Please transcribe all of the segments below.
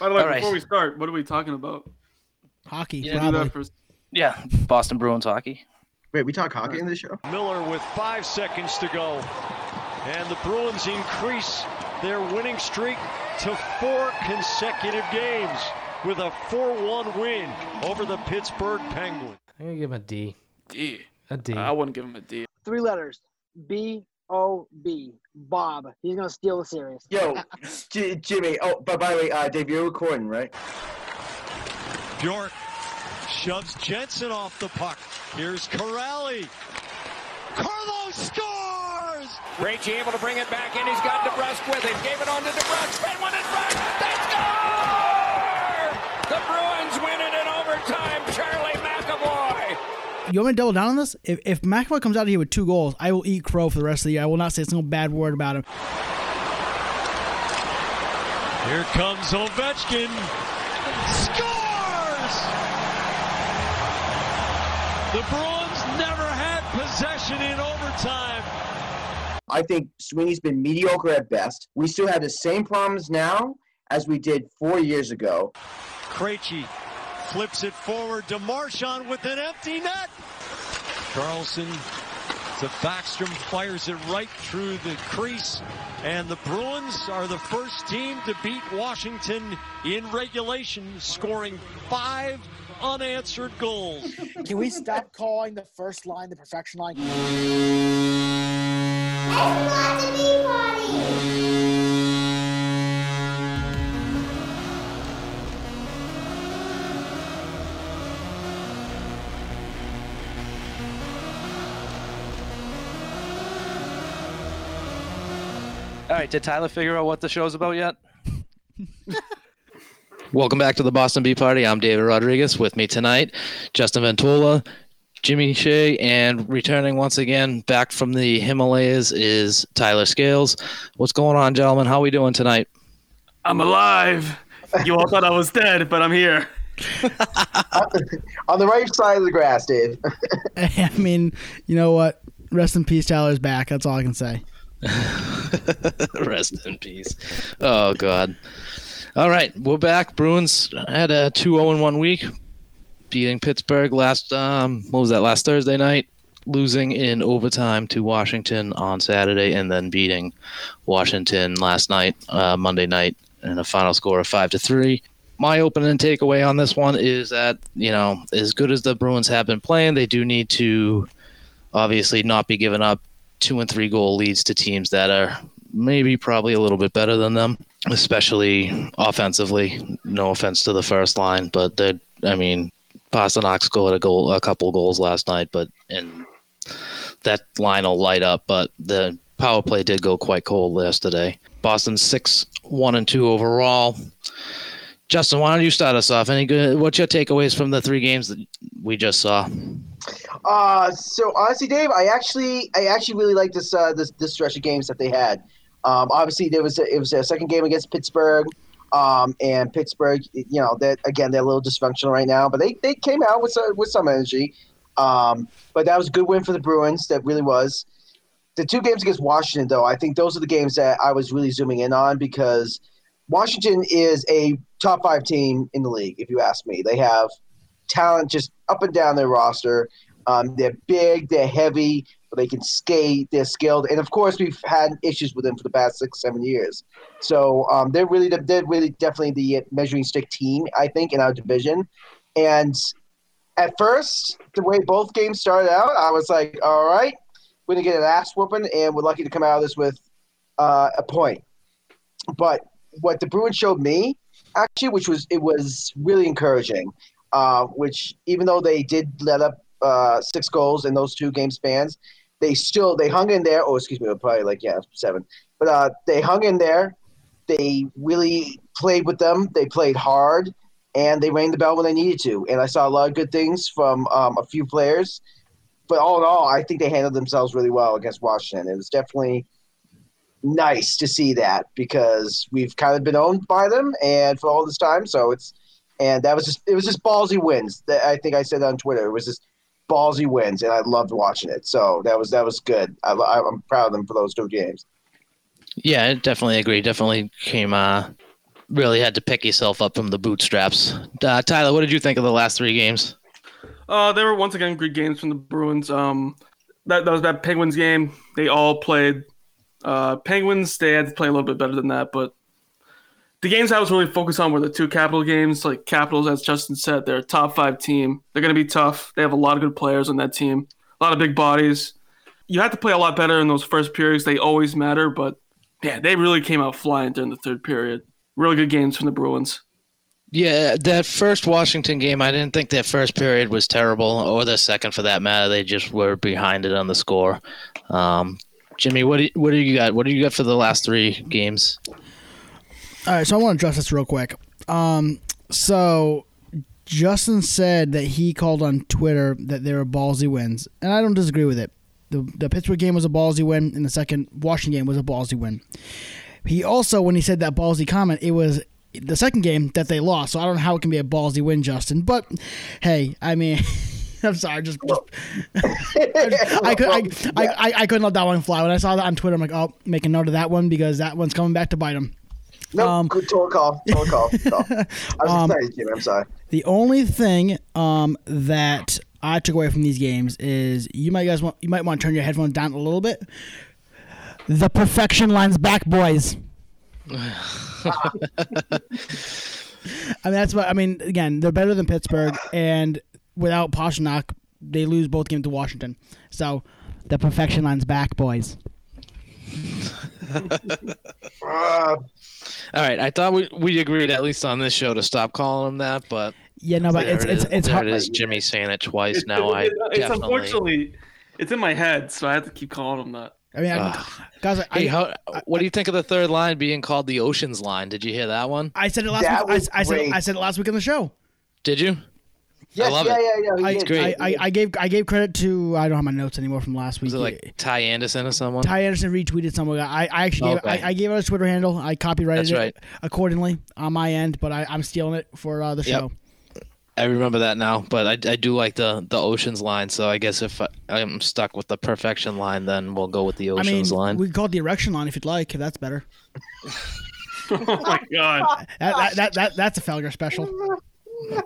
By the way, All right. before we start, what are we talking about? Hockey, Yeah, Do probably. that first. Yeah, Boston Bruins hockey. Wait, we talk hockey in this show? Miller with five seconds to go. And the Bruins increase their winning streak to four consecutive games with a 4-1 win over the Pittsburgh Penguins. I'm gonna give him a D. D. A D. I wouldn't give him a D. Three letters. B O B. Bob. He's gonna steal the series. Yo, J- Jimmy. Oh, but by the way, uh, Dave, you're recording, right? Bjork shoves Jensen off the puck. Here's Kuraly. Kuraly scores! Krejci able to bring it back in. He's got DeBrusk with it. Gave it on to DeBrusk. Spin one in front. They score! The Bruins win it in overtime. Charlie McAvoy. You want me to double down on this? If, if McAvoy comes out of here with two goals, I will eat crow for the rest of the year. I will not say a single bad word about him. Here comes Ovechkin. Scores! The Bruins never had possession in overtime. I think Sweeney's been mediocre at best. We still have the same problems now as we did four years ago. Krejci flips it forward to Marchand with an empty net. Carlson to Backstrom fires it right through the crease. And the Bruins are the first team to beat Washington in regulation, scoring five unanswered goals. Can we stop calling the first line the perfection line? All right, did Tyler figure out what the show's about yet? Welcome back to the Boston Bee Party. I'm David Rodriguez. With me tonight, Justin Ventola, Jimmy Shea, and returning once again back from the Himalayas is Tyler Scales. What's going on, gentlemen? How are we doing tonight? I'm alive. You all thought I was dead, but I'm here. On the right side of the grass, Dave. I mean, you know what? Rest in peace, Tyler's back. That's all I can say. Rest in peace. Oh God. All right, we're back. Bruins had a 2-0 in one week, beating Pittsburgh last um what was that last Thursday night, losing in overtime to Washington on Saturday, and then beating Washington last night, uh, Monday night, in a final score of five to three. My opening takeaway on this one is that you know, as good as the Bruins have been playing, they do need to obviously not be giving up two and three goal leads to teams that are maybe probably a little bit better than them, especially offensively. No offense to the first line, but they I mean, Pastrnak scored a goal, a couple goals last night, but and that line will light up. But the power play did go quite cold yesterday. Boston six one and two overall. Justin, why don't you start us off? Any good? What's your takeaways from the three games that we just saw? Uh, so honestly, Dave, I actually, I actually really like this, uh, this, this stretch of games that they had. Um, obviously, there was a, it was a second game against Pittsburgh, um, and Pittsburgh, you know, that again they're a little dysfunctional right now, but they, they came out with some, with some energy. Um, but that was a good win for the Bruins. That really was. The two games against Washington, though, I think those are the games that I was really zooming in on because Washington is a top five team in the league. If you ask me, they have talent just up and down their roster. Um, they're big, they're heavy, they can skate, they're skilled, and of course we've had issues with them for the past six, seven years. So um, they're really, the, they're really definitely the measuring stick team, I think, in our division. And at first, the way both games started out, I was like, all right, we're gonna get an ass whooping, and we're lucky to come out of this with uh, a point. But what the Bruins showed me, actually, which was it was really encouraging. Uh, which even though they did let up uh, six goals in those two game spans, they still they hung in there. Oh, excuse me, probably like yeah seven, but uh, they hung in there. They really played with them. They played hard, and they rang the bell when they needed to. And I saw a lot of good things from um, a few players. But all in all, I think they handled themselves really well against Washington. It was definitely nice to see that because we've kind of been owned by them and for all this time. So it's and that was just it was just ballsy wins. That I think I said on Twitter. It was just ballsy wins, and I loved watching it. So that was that was good. I, I, I'm proud of them for those two games. Yeah, I definitely agree. Definitely came uh, really had to pick yourself up from the bootstraps. Uh, Tyler, what did you think of the last three games? Uh, they were once again good games from the Bruins. Um, that, that was that Penguins game. They all played. Uh, Penguins they had to play a little bit better than that, but the games I was really focused on were the two Capital games. Like Capitals, as Justin said, they're a top five team. They're going to be tough. They have a lot of good players on that team, a lot of big bodies. You have to play a lot better in those first periods. They always matter, but yeah, they really came out flying during the third period. Really good games from the Bruins. Yeah, that first Washington game, I didn't think that first period was terrible, or the second for that matter. They just were behind it on the score. Um, Jimmy, what do what do you got? What do you got for the last three games? All right, so I want to address this real quick. Um, so Justin said that he called on Twitter that they were ballsy wins, and I don't disagree with it. The the Pittsburgh game was a ballsy win, and the second Washington game was a ballsy win. He also, when he said that ballsy comment, it was the second game that they lost. So I don't know how it can be a ballsy win, Justin. But hey, I mean. I'm sorry, just, just I, could I, I, I, I couldn't let that one fly. When I saw that on Twitter, I'm like, oh, make a note of that one because that one's coming back to bite him. No, Um, good talk call. Talk call. call. I was Um, excited, Jimmy. I'm sorry. The only thing um, that I took away from these games is you might guys want you might want to turn your headphones down a little bit. The perfection line's back, boys. I mean that's what I mean. Again, they're better than Pittsburgh, and without Pastrnak, they lose both games to Washington. So the perfection line's back, boys. Uh, All right, I thought we we agreed at least on this show to stop calling him that, but Yeah, no, but it's it it's it's hard. it is. Jimmy saying it twice now. I it's definitely. unfortunately it's in my head, so I have to keep calling him that. I mean, I, guys, I, Hey, how, what do you think of the third line being called the Oceans line? Did you hear that one? I said it last That week. I, I said. I said it last week on the show. Did you? Yes, love yeah, it. yeah, yeah, I, great. I, I, I gave I gave credit to I don't have my notes anymore from last week. Was it like Ty Anderson or someone? Ty Anderson retweeted someone. I, I actually gave Okay. I, I gave out a Twitter handle. I copyrighted That's it right. accordingly on my end, but I, I'm stealing it for uh, the Yep. show. I remember that now, but I, I do like the the Oceans line. So I guess if I, I'm stuck with the Perfection line, then we'll go with the I mean, Oceans line. we can call it the erection line if you'd like. If that's better. Oh my god. That that, that, that that's a Felger special.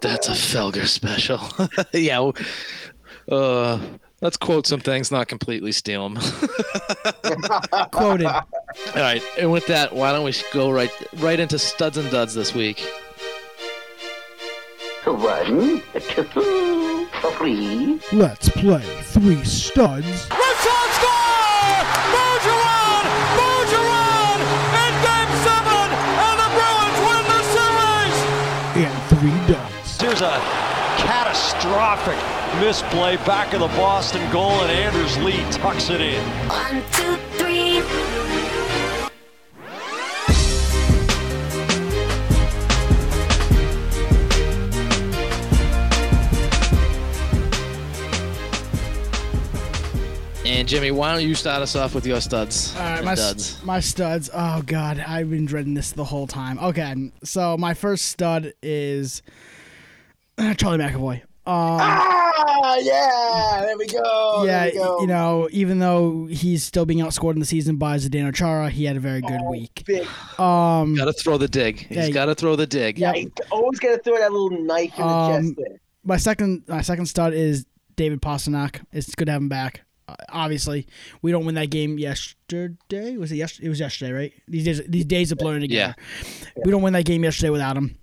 That's a Felger special. yeah. Uh, let's quote some things, not completely steal them. Quoted. All right, and with that, why don't we go right right into studs and duds this week? One, two, three. Let's play three studs a catastrophic misplay back of the Boston goal, and Anders Lee tucks it in. One, two, three. And Jimmy, why don't you start us off with your studs All right, my, studs. my studs. Oh God, I've been dreading this the whole time. Okay, so my first stud is Charlie McAvoy. Um, ah, yeah, there we go. yeah, there we go. you know, even though he's still being outscored in the season by Zdeno Chara, he had a very good Oh, week. big. Um, Got to throw the dig. He's Yeah, got to throw the dig. yeah. I always got to throw that little knife in the Um, chest there. my second my second stud is David Pastrnak. It's good to have him back. Uh, obviously, we don't win that game yesterday. Was it yesterday? It was yesterday, right? These days, these days are blurring together. Yeah, We don't win that game yesterday without him.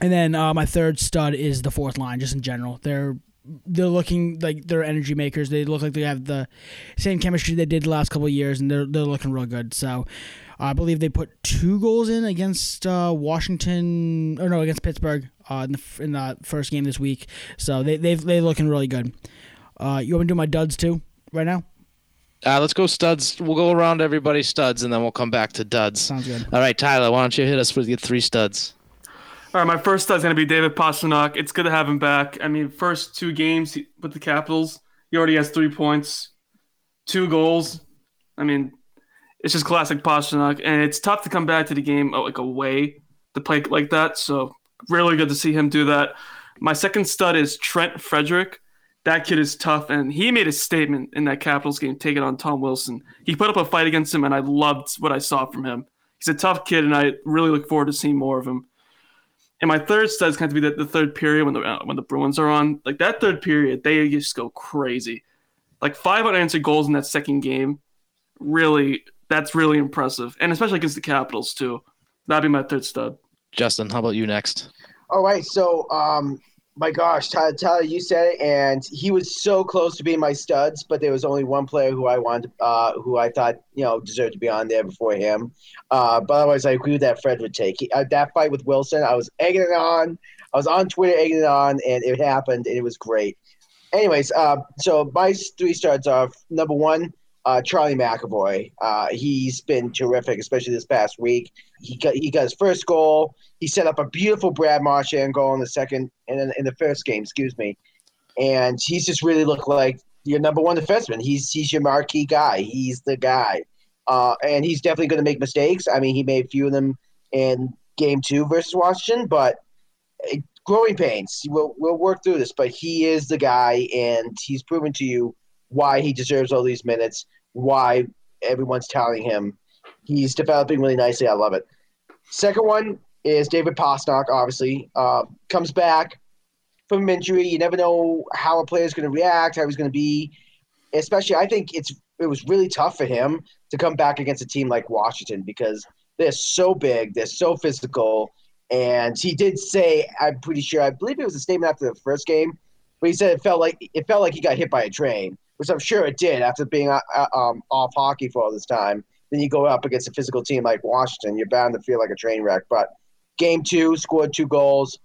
And then uh, my third stud is the fourth line, just in general. They're they're looking like they're energy makers. They look like they have the same chemistry they did the last couple of years, and they're they're looking real good. So I believe they put two goals in against uh, Washington, or no, against Pittsburgh uh, in the in the first game this week. So they they they looking really good. Uh, you want me to do my duds too right now? Uh, let's go studs. We'll go around everybody's studs, and then we'll come back to duds. Sounds good. All right, Tyler, why don't you hit us with your three studs? All right, my first stud is going to be David Pastrnak. It's good to have him back. I mean, first two games with the Capitals, he already has three points, two goals. I mean, it's just classic Pastrnak, and it's tough to come back to the game uh, like away to play like that. So really good to see him do that. My second stud is Trent Frederic. That kid is tough, and he made a statement in that Capitals game, taking on Tom Wilson. He put up a fight against him, and I loved what I saw from him. He's a tough kid, and I really look forward to seeing more of him. And my third stud is kind of to be the, the third period when the uh, when the Bruins are on. Like that third period, they just go crazy. Like five unanswered goals in that second game, really, that's really impressive, and especially against the Capitals too. That'd be my third stud. Justin, how about you next? All right, so um, my gosh, Tyler, Tyler, you said it, and he was so close to being my studs, but there was only one player who I wanted, uh, who I thought you know deserved to be on there before him. Uh, but otherwise, I agree with that. Fred would take he, uh, that fight with Wilson. I was egging it on. I was on Twitter egging it on, and it happened, and it was great. Anyways, uh, so my three studs are number one, uh, Charlie McAvoy. Uh, he's been terrific, especially this past week. He got he got his first goal. He set up a beautiful Brad Marchand goal in the second and in, in the first game, excuse me. And he's just really looked like your number one defenseman. He's he's your marquee guy. He's the guy. Uh, and he's definitely going to make mistakes. I mean, he made a few of them in game two versus Washington, but uh, growing pains. We'll we'll work through this, but he is the guy, and he's proven to you why he deserves all these minutes, why everyone's telling him he's developing really nicely. I love it. Second one is David Pastrnak, obviously. Uh, comes back from injury. You never know how a player's going to react, how he's going to be. Especially, I think it's it was really tough for him to come back against a team like Washington because they're so big, they're so physical. And he did say, I'm pretty sure, I believe it was a statement after the first game, but he said it felt like it felt like he got hit by a train, which I'm sure it did after being uh, uh, um, off hockey for all this time. Then you go up against a physical team like Washington, you're bound to feel like a train wreck. But game two, scored two goals.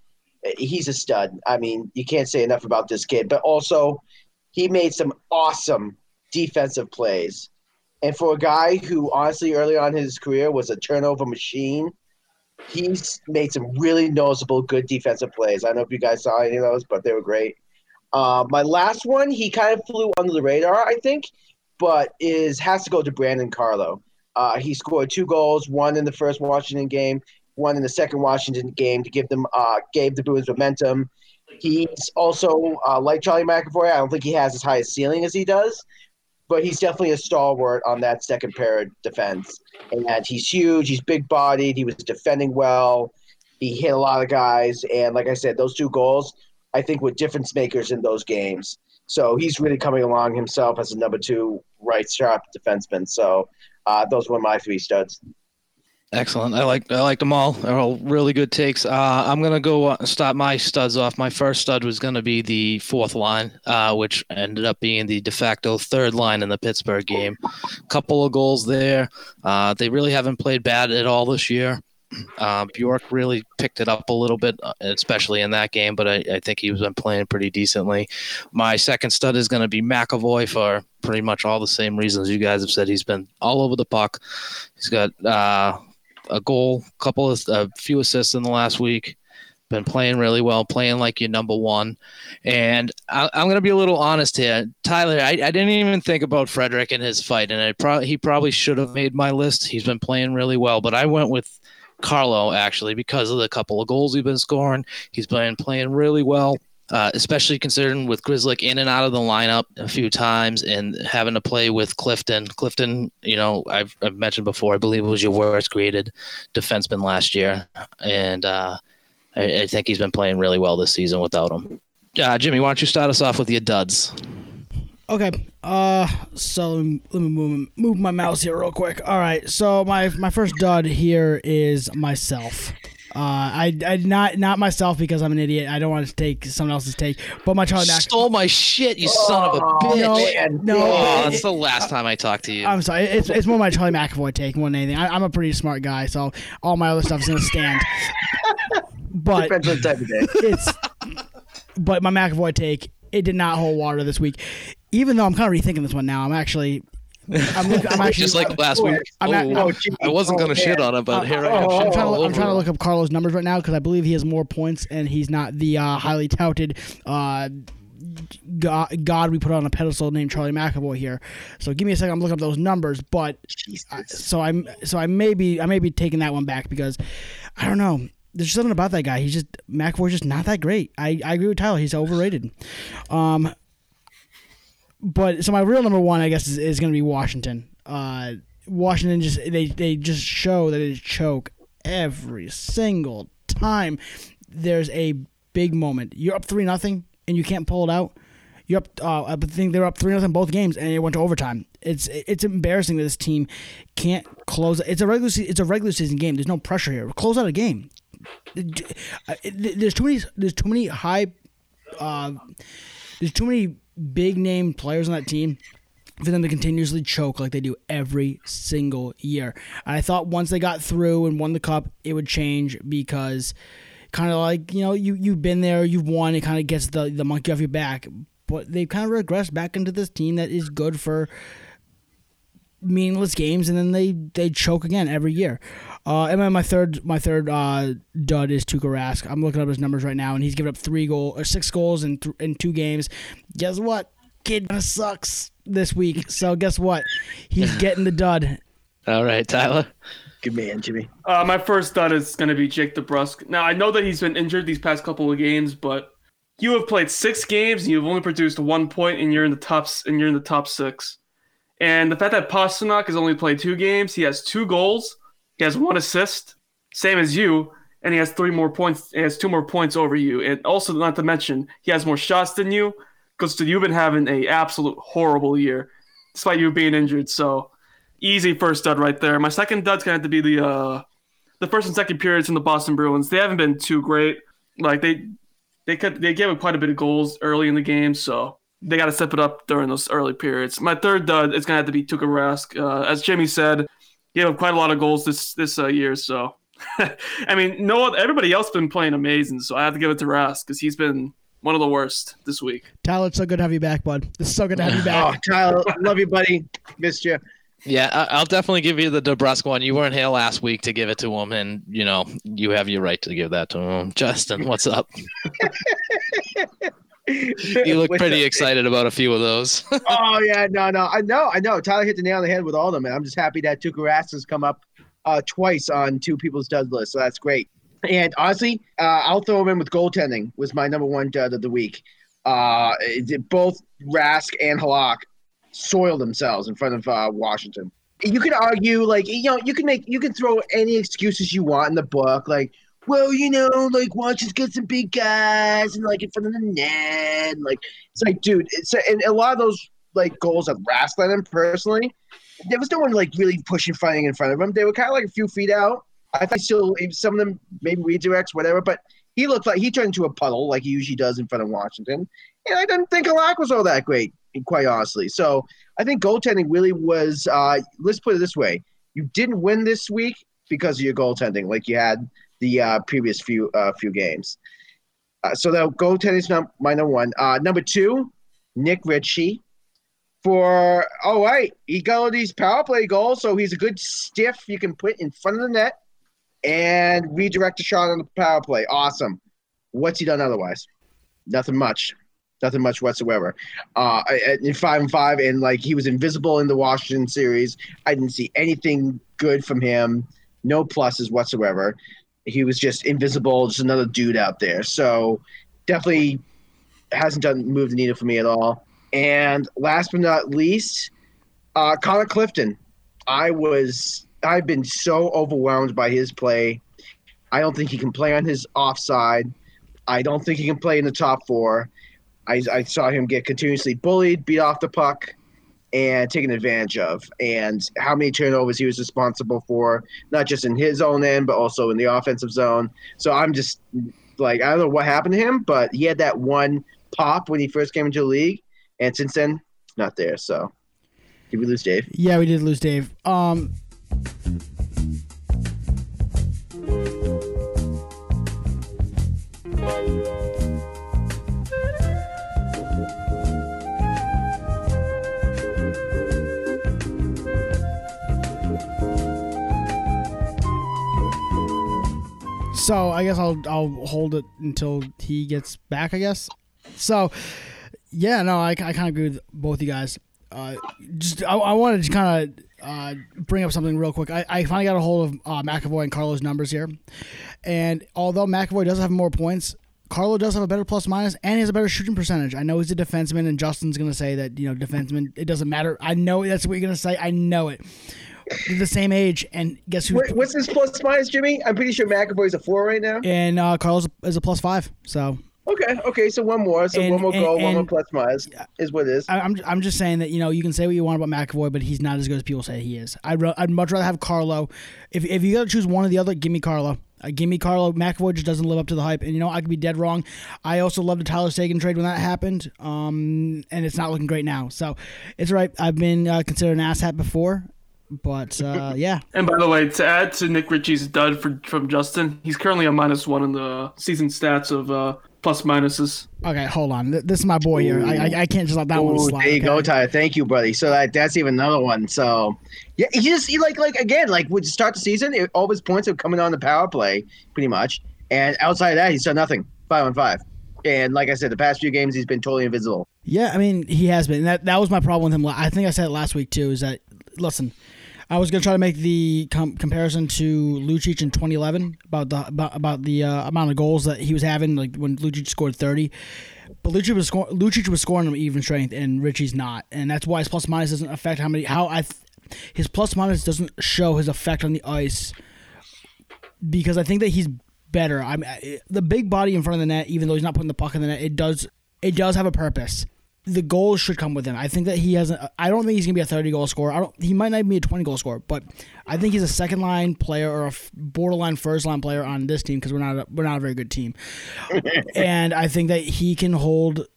He's a stud. I mean, you can't say enough about this kid. But also, he made some awesome defensive plays. And for a guy who, honestly, early on in his career was a turnover machine, he's made some really noticeable good defensive plays. I don't know if you guys saw any of those, but they were great. Uh, my last one, he kind of flew under the radar, I think, but is has to go to Brandon Carlo. Uh, he scored two goals, one in the first Washington game, one in the second Washington game to give them uh, gave the Bruins momentum. He's also uh, like Charlie McAvoy. I don't think he has as high a ceiling as he does, but he's definitely a stalwart on that second pair of defense. And he's huge. He's big bodied. He was defending well. He hit a lot of guys, and like I said, those two goals I think were difference makers in those games. So he's really coming along himself as a number two right sharp defenseman. So uh, those were my three studs. Excellent. I like I like them all. They're all really good takes. Uh, I'm gonna go uh, start my studs off. My first stud was gonna be the fourth line, uh, which ended up being the de facto third line in the Pittsburgh game. Couple of goals there. Uh, they really haven't played bad at all this year. Uh, Bjork really picked it up a little bit, uh, especially in that game, but I, I think he's been playing pretty decently. My second stud is going to be McAvoy for pretty much all the same reasons you guys have said. He's been all over the puck. He's got uh, a goal, couple of a few assists in the last week. Been playing really well, playing like your number one. And I, I'm going to be a little honest here, Tyler. I, I didn't even think about Frederic in his fight, and pro- he probably should have made my list. He's been playing really well, but I went with Carlo actually because of the couple of goals he's been scoring. He's been playing really well. Uh, especially considering with Grzelcyk in and out of the lineup a few times and having to play with Clifton. Clifton, you know, I've, I've mentioned before, I believe it was your worst graded defenseman last year. And uh, I, I, think he's been playing really well this season without him. Uh, Jimmy, why don't you start us off with your duds? Okay. Uh, so let me, let me move move my mouse here real quick. All right. So my my first dud here is myself. Uh, I, I not not myself because I'm an idiot. I don't want to take someone else's take. But my Charlie Mack stole my shit, you son of a bitch. No, no oh, it- that's the last time I talked to you. I'm sorry. It's, it's more my Charlie McAvoy take more than anything. I, I'm a pretty smart guy, so all my other stuff is gonna stand. But Depends on the type of day. it's but my McAvoy take it did not hold water this week. Even though I'm kind of rethinking this one now, I'm actually. I'm, look, I'm actually Just like last week. I'm at- Oh, oh, gee. I wasn't gonna Oh, shit on it, but Uh, here I uh, am. I'm trying, to, I'm trying to look up Carlo's numbers right now because I believe he has more points and he's not the uh, highly touted uh, god, god we put on a pedestal named Charlie McAvoy here. So give me a second. I'm looking up those numbers, but I- so I'm so I may be I may be taking that one back because I don't know. There's something about that guy. He's just McAvoy's just not that great. I, I agree with Tyler. He's overrated. Um, but so my real number one, I guess, is, is going to be Washington. Uh, Washington just they they just show that they choke every single time. There's a big moment. You're up three nothing and you can't pull it out. You're up. Uh, I think they're up three nothing both games, and it went to overtime. It's it's embarrassing that this team can't close. It's a regular. It's a regular season game. There's no pressure here. Close out a game. Uh, There's too many. There's too many high. Uh, there's too many big name players on that team for them to continuously choke like they do every single year. I thought once they got through and won the cup, it would change because kind of like, you know, you, you've been there, you've won, it kind of gets the, the monkey off your back. But they've kind of regressed back into this team that is good for meaningless games and then they, they choke again every year. Uh, and then my third my third uh, dud is Tuukka Rask. I'm looking up his numbers right now, and he's given up three goal or six goals in th- in two games. Guess what? Kid sucks this week. So guess what? He's getting the dud. All right, Tyler. Good man, Jimmy. Uh, my first dud is going to be Jake DeBrusk. Now I know that he's been injured these past couple of games, but you have played six games and you've only produced one point, and you're in the top s- and you're in the top six. And the fact that Pastrnak has only played two games, he has two goals, he has one assist, same as you, and he has three more points. He has two more points over you, and also not to mention he has more shots than you, because you've been having a absolute horrible year, despite you being injured. So easy first dud right there. My second dud's gonna have to be the uh, the first and second periods from the Boston Bruins. They haven't been too great. Like they they could they gave up quite a bit of goals early in the game, so they got to step it up during those early periods. My third dud is gonna have to be Tuukka Rask. Uh, as Jimmy said, he gave up quite a lot of goals this this uh, year. So I mean, no everybody else been playing amazing. So I have to give it to Rask because he's been one of the worst this week. Tyler, it's so good to have you back, bud. It's so good to have you back. Oh, back. Tyler, love you, buddy. Missed you. Yeah, I- I'll definitely give you the DeBrusk one. You weren't here last week to give it to him, and you know you have your right to give that to him. Justin, what's up? You look pretty excited about a few of those. oh yeah, no, no, I know, I know. Tyler hit the nail on the head with all of them, and I'm just happy that Tuukka has come up uh, twice on two people's dud list, so that's great. And honestly, uh, I'll throw him in with goaltending was my number one dud of the week. Uh, it- both Rask and Halak soiled themselves in front of uh, Washington. You could argue, like you know, you can make, you can throw any excuses you want in the book, like. Well, you know, like Washington's got some big guys and like in front of the net. Like it's like, dude, it's and a lot of those like goals let him personally, there was no one like really pushing, fighting in front of him. They were kind of like a few feet out. I think still some of them maybe redirects, whatever. But he looked like he turned into a puddle like he usually does in front of Washington. And I didn't think Halak was all that great, quite honestly. So I think goaltending really was. Uh, let's put it this way: you didn't win this week because of your goaltending, like you had the uh, previous few uh, few games. Uh, so that goaltending is num- my number one. Uh, number two, Nick Ritchie. For all right, he got all these power play goals, so he's a good stiff you can put in front of the net and redirect a shot on the power play. Awesome. What's he done otherwise? Nothing much. Nothing much whatsoever. Uh, in five and five, and like he was invisible in the Washington series. I didn't see anything good from him. No pluses whatsoever. He was just invisible, just another dude out there. So definitely hasn't done moved the needle for me at all. And last but not least, uh, Connor Clifton. I was I've been so overwhelmed by his play. I don't think he can play on his offside. I don't think he can play in the top four. I, I saw him get continuously bullied, beat off the puck, and taken advantage of. And how many turnovers he was responsible for, not just in his own end, but also in the offensive zone. So I'm just like, I don't know what happened to him, but he had that one pop when he first came into the league. And since then, not there. So did we lose Dave? Yeah, we did lose Dave. Um, so I guess I'll I'll hold it until he gets back. I guess. So, yeah, no, I, I kind of agree with both you guys. Uh, just I, I wanted to kind of uh, bring up something real quick. I, I finally got a hold of uh, McAvoy and Carlo's numbers here, and although McAvoy does have more points, Carlo does have a better plus minus, and he has a better shooting percentage. I know he's a defenseman, and Justin's gonna say that you know defenseman it doesn't matter. I know that's what you're gonna say. I know it, They're the same age, and guess who? What's his plus minus, Jimmy? I'm pretty sure McAvoy's a four right now. And uh, Carlo's is a plus five. So Okay, okay, so one more, so And- one more and- goal, one more and- plus minus is what it is. I, I'm I'm just saying that you know you can say what you want about McAvoy, but he's not as good as people say he is. I'd I'd much rather have Carlo. If if you got to choose one or the other, give me Carlo. Uh, give me Carlo. McAvoy just doesn't live up to the hype, and you know I could be dead wrong. I also loved the Tyler Seguin trade when that happened, um, and it's not looking great now. So it's right. I've been uh, considered an asshat before, but uh, yeah, And by the way, to add to Nick Ritchie's dud for, from Justin, he's currently a minus one in the season stats of uh, plus minuses. okay, hold on. This is my boy here. I I, I can't just let that one Ooh, slide. there you go, okay? Tyler. Thank you, buddy. So that that's even another one. So yeah, he just he like like again like would start the season, it, all of his points are coming on the power play, pretty much. And outside of that, he's done nothing. Five on five. And like I said, the past few games he's been totally invisible. Yeah, I mean he has been. That that was my problem with him. I think I said it last week too. Is that listen? I was gonna try to make the com- comparison to Lucic in 2011 about the about, about the uh, amount of goals that he was having, like when Lucic scored 30. But Lucic was score- Lucic was scoring them even strength, and Ritchie's not, and that's why his plus minus doesn't affect how many how I. Th- his plus minus doesn't show his effect on the ice because I think that he's better. I'm the big body in front of the net, even though he's not putting the puck in the net. It does it does have a purpose. The goals should come with him. I think that he has. A, I don't think he's gonna be a thirty goal scorer. I don't. He might not be a twenty goal scorer, but I think he's a second line player or a borderline first line player on this team because we're not a, we're not a very good team. and I think that he can hold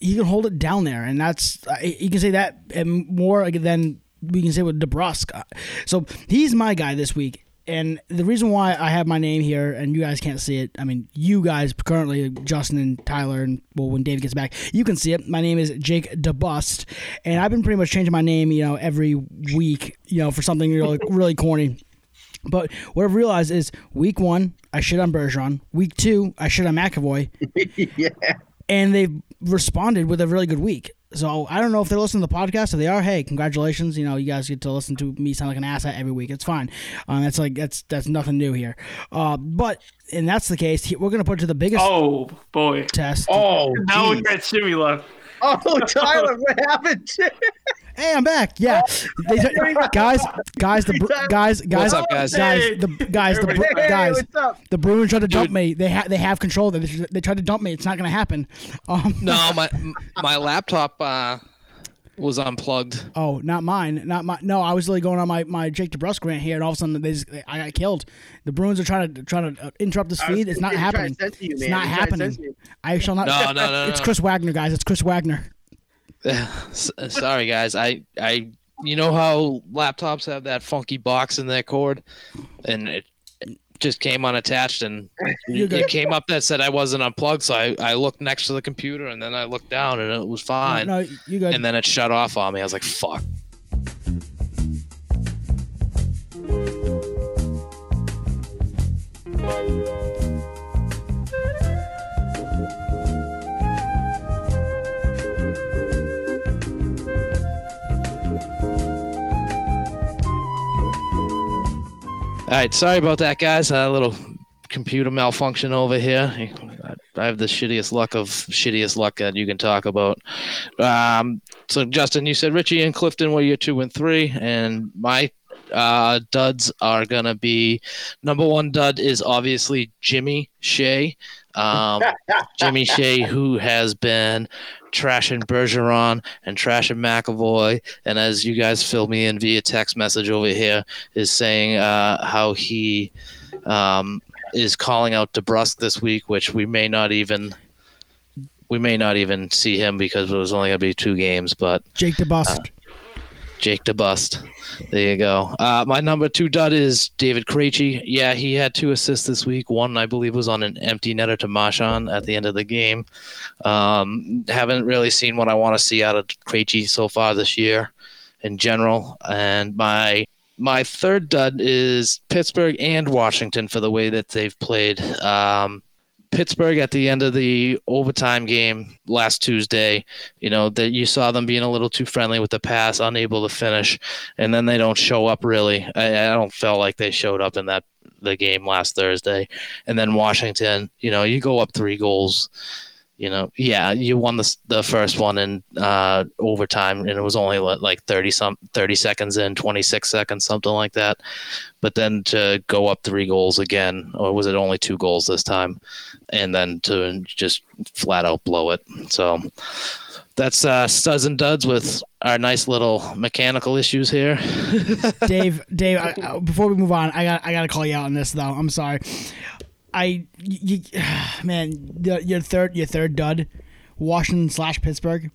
he can hold it down there, and that's you can say that and more than we can say with DeBrusk. So he's my guy this week. And the reason why I have my name here, and you guys can't see it, I mean, you guys currently, Justin and Tyler, and well, when Dave gets back, you can see it. My name is Jake DeBust, and I've been pretty much changing my name, you know, every week, you know, for something really, really corny. But what I've realized is week one, I shit on Bergeron. Week two, I shit on McAvoy yeah. And they've responded with a really good week. So I don't know if they're listening to the podcast. If they are, hey, congratulations! You know, you guys get to listen to me sound like an asshat every week. It's fine. Um, that's like that's that's nothing new here. Uh, but and that's the case. We're gonna put it to the biggest Oh boy! test. Oh, Now we geez. got Jimmy left. oh, Tyler, what happened? Hey, I'm back. Yeah, they, guys, guys, the Bru- guys, guys, What's up, guys? guys, the guys, the Bru- Hey, guys. what's up? The Bruins tried to dump me. They ha- they have control. They they tried to dump me. It's not gonna happen. Um, No, my my laptop uh, was unplugged. Oh, not mine. Not my. No, I was literally going on my, my Jake DeBrusk rant here, and all of a sudden they just, I got killed. The Bruins are trying to trying to uh, interrupt this feed. It's not happening. you, It's not I'm trying to censor happening. I shall not. No, no, no, It's no. Chris Wagner, guys. It's Chris Wagner. Sorry, guys. I I you know how laptops have that funky box in their cord, and it just came unattached, and it came up that said I wasn't unplugged. So I I looked next to the computer, and then I looked down, and it was fine. No, you good. And then it shut off on me. I was like, "Fuck." All right, sorry about that, guys. A little computer malfunction over here. I have the shittiest luck of shittiest luck that you can talk about. Um, so, Justin, you said Ritchie and Clifton were your two and three, and my uh, duds are gonna be number one dud is obviously Jimmy Shea. Um, Jimmy Shea, who has been trashing Bergeron and trashing McAvoy, and as you guys fill me in via text message over here, is saying uh, how he um, is calling out DeBrusk this week, which we may not even we may not even see him because it was only gonna be two games, but Jake DeBust. Jake DeBust. There you go. Uh, my number two dud is David Krejci. Yeah, he had two assists this week. One, I believe, was on an empty netter to Marchand at the end of the game. Um, haven't really seen what I want to see out of Krejci so far this year in general. And my my third dud is Pittsburgh and Washington for the way that they've played. Um, Pittsburgh at the end of the overtime game last Tuesday, you know, that you saw them being a little too friendly with the pass, unable to finish, and then they don't show up really. I, I don't feel like they showed up in that the game last Thursday. And then Washington, you know, you go up three goals you know, yeah, you won the the first one in uh, overtime, and it was only li- like thirty some thirty seconds in, twenty six seconds, something like that. But then to go up three goals again, or was it only two goals this time, and then to just flat out blow it. So that's uh, studs and duds with our nice little mechanical issues here. Dave, Dave. I- before we move on, I got I got to call you out on this though. I'm sorry. I, you, man, your third your third dud, Washington slash Pittsburgh.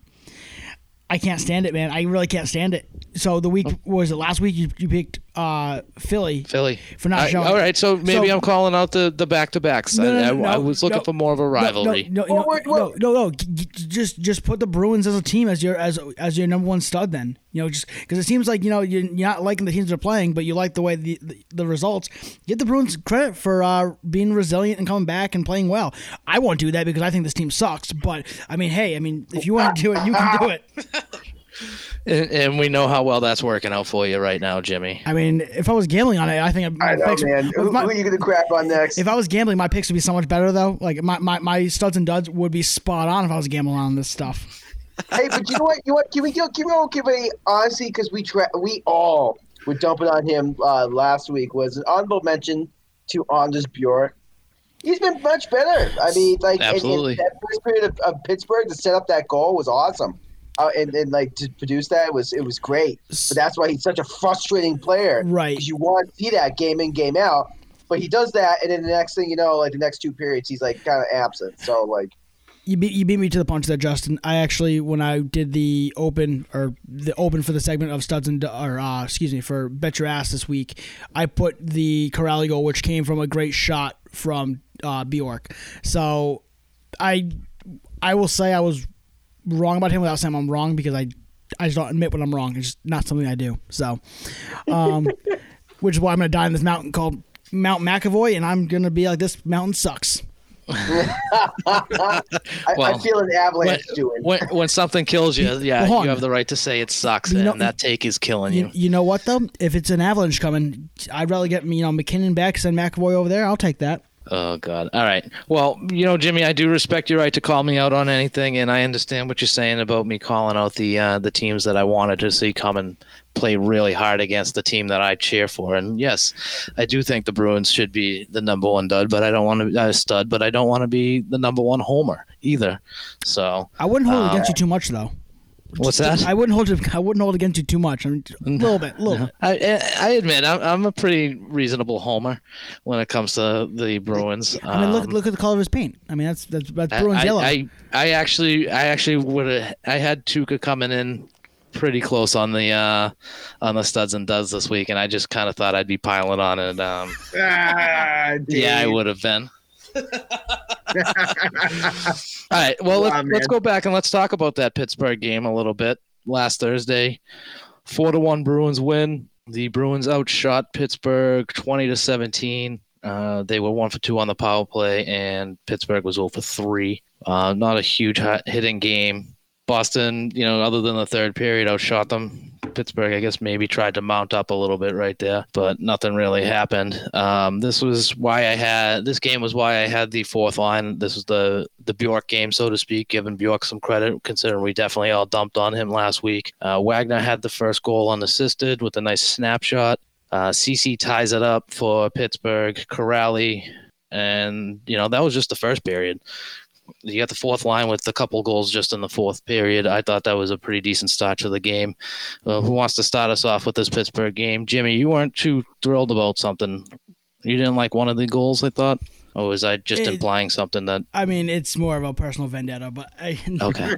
I can't stand it, man. I really can't stand it. So the week what was it last week? You, you picked uh, Philly. Philly. For not I- showing- all right, so maybe So- I'm calling out the the back to backs. No, no, I, no, I, I was looking no. for more of a rivalry. No, no, no, Well, no, wait, no, no, no. g- g- Just, just put the Bruins as a team as your as as your number one stud. Then you know, just because it seems like you know you're, you're not liking the teams they're playing, but you like the way the, the, the results. Get the Bruins credit for uh, being resilient and coming back and playing well. I won't do that because I think this team sucks. But I mean, hey, I mean, if you want to do it, you can do it. And, and we know how well that's working out for you right now, Jimmy. I mean, if I was gambling on it, I think my I know, picks. man. Who, my- who are you gonna crap on next? if I was gambling, my picks would be so much better though. Like my, my, my studs and duds would be spot on if I was gambling on this stuff. hey, but you know what? You know what? Can we give? Can we all give a honestly? Because we tra- we all were dumping on him uh, last week. Was an honorable mention to Anders Bjork. He's been much better. I mean, like in- in Absolutely. that first period of, of Pittsburgh to set up that goal was awesome. Uh, and, and like to produce that was it was great. But that's why he's such a frustrating player, Right. Because you want to see that game in, game out. But he does that, and then the next thing you know, like the next two periods, he's like kind of absent. So like, You beat you beat me to the punch there, Justin. I actually when I did the open or the open for the segment of studs and or uh, excuse me for bet your ass this week, I put the Kuraly goal, which came from a great shot from uh, Bjork. So I I will say I was wrong about him without saying I'm wrong because I I just don't admit when I'm wrong. It's just not something I do. So, um, which is why I'm gonna die on this mountain called Mount McAvoy, and I'm gonna be like this mountain sucks. I, I feel an When, avalanche doing. when, when something kills you, yeah, Hold on. you have the right to say it sucks, You know- and that take is killing You, you. you know what though? If it's an avalanche coming, I'd rather get you know MacKinnon back, send McAvoy over there. I'll take that. Oh God! All right. Well, you know, Jimmy, I do respect your right to call me out on anything, and I understand what you're saying about me calling out the uh, the teams that I wanted to see come and play really hard against the team that I cheer for. And yes, I do think the Bruins should be the number one dud, but I don't want to uh, stud, but I don't want to be the number one homer either. So I wouldn't hold Uh, against you too much though. What's that? I wouldn't hold it. I wouldn't hold against you too much. I mean, a little bit, a little bit. I, I admit I'm, I'm a pretty reasonable homer when it comes to the Bruins. I mean, look Um, look at the color of his paint. I mean, that's that's, that's Bruins I, yellow. I, I actually I actually would have I had Tuukka coming in pretty close on the uh on the studs and duds this week and I just kind of thought I'd be piling on it um Ah, yeah I would have been all right well let's, Wow, let's go back and let's talk about that Pittsburgh game a little bit last Thursday 4 to 1 Bruins win the Bruins outshot Pittsburgh 20 to 17 uh, they were one for two on the power play, and Pittsburgh was 0 for three. Uh, not a huge hitting game. Boston, you know, other than the third period, outshot them. Pittsburgh, I guess, maybe tried to mount up a little bit right there, but nothing really happened. Um, this was why I had this game was why I had the fourth line. This was the the Bjork game, so to speak, giving Bjork some credit, considering we definitely all dumped on him last week. Uh, Wagner had the first goal unassisted with a nice snapshot. Uh, CC ties it up for Pittsburgh. Kuraly, and you know that was just the first period. You got the fourth line with a couple goals just in the fourth period. I thought that was a pretty decent start to the game. Uh, who wants to start us off with this Pittsburgh game? Jimmy, you weren't too thrilled about something. You didn't like one of the goals, I thought. Or was I just It- implying something that? I mean, it's more of a personal vendetta, but I, Okay.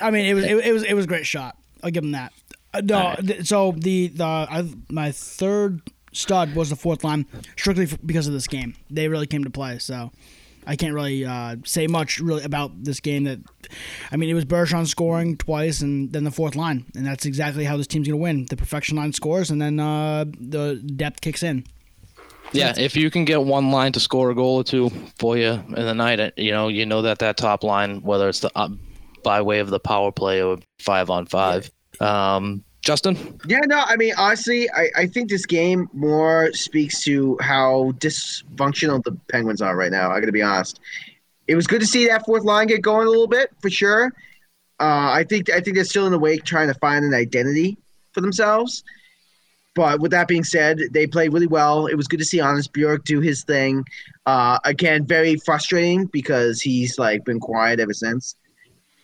I mean, it was it, it was it was a great shot. I'll give him that. Uh, no, th- so the the I, my third stud was the fourth line, strictly f- because of this game. They really came to play, so I can't really uh, say much really about this game. That I mean, it was Bergeron scoring twice, and then the fourth line, and that's exactly how this team's gonna win. The perfection line scores, and then uh, the depth kicks in. Yeah, if you can get one line to score a goal or two for you in the night, uh, you know, you know that that top line, whether it's the uh, by way of the power play or five on five. Um, Justin, Yeah, no, I mean, honestly, I, I think this game more speaks to how dysfunctional the Penguins are right now. I got to be honest. it was good to see that fourth line get going a little bit for sure. Uh, I think I think they're still in the wake trying to find an identity for themselves. But with that being said, they played really well. It was good to see Anders Bjork do his thing. Uh, again, very frustrating because he's like been quiet ever since.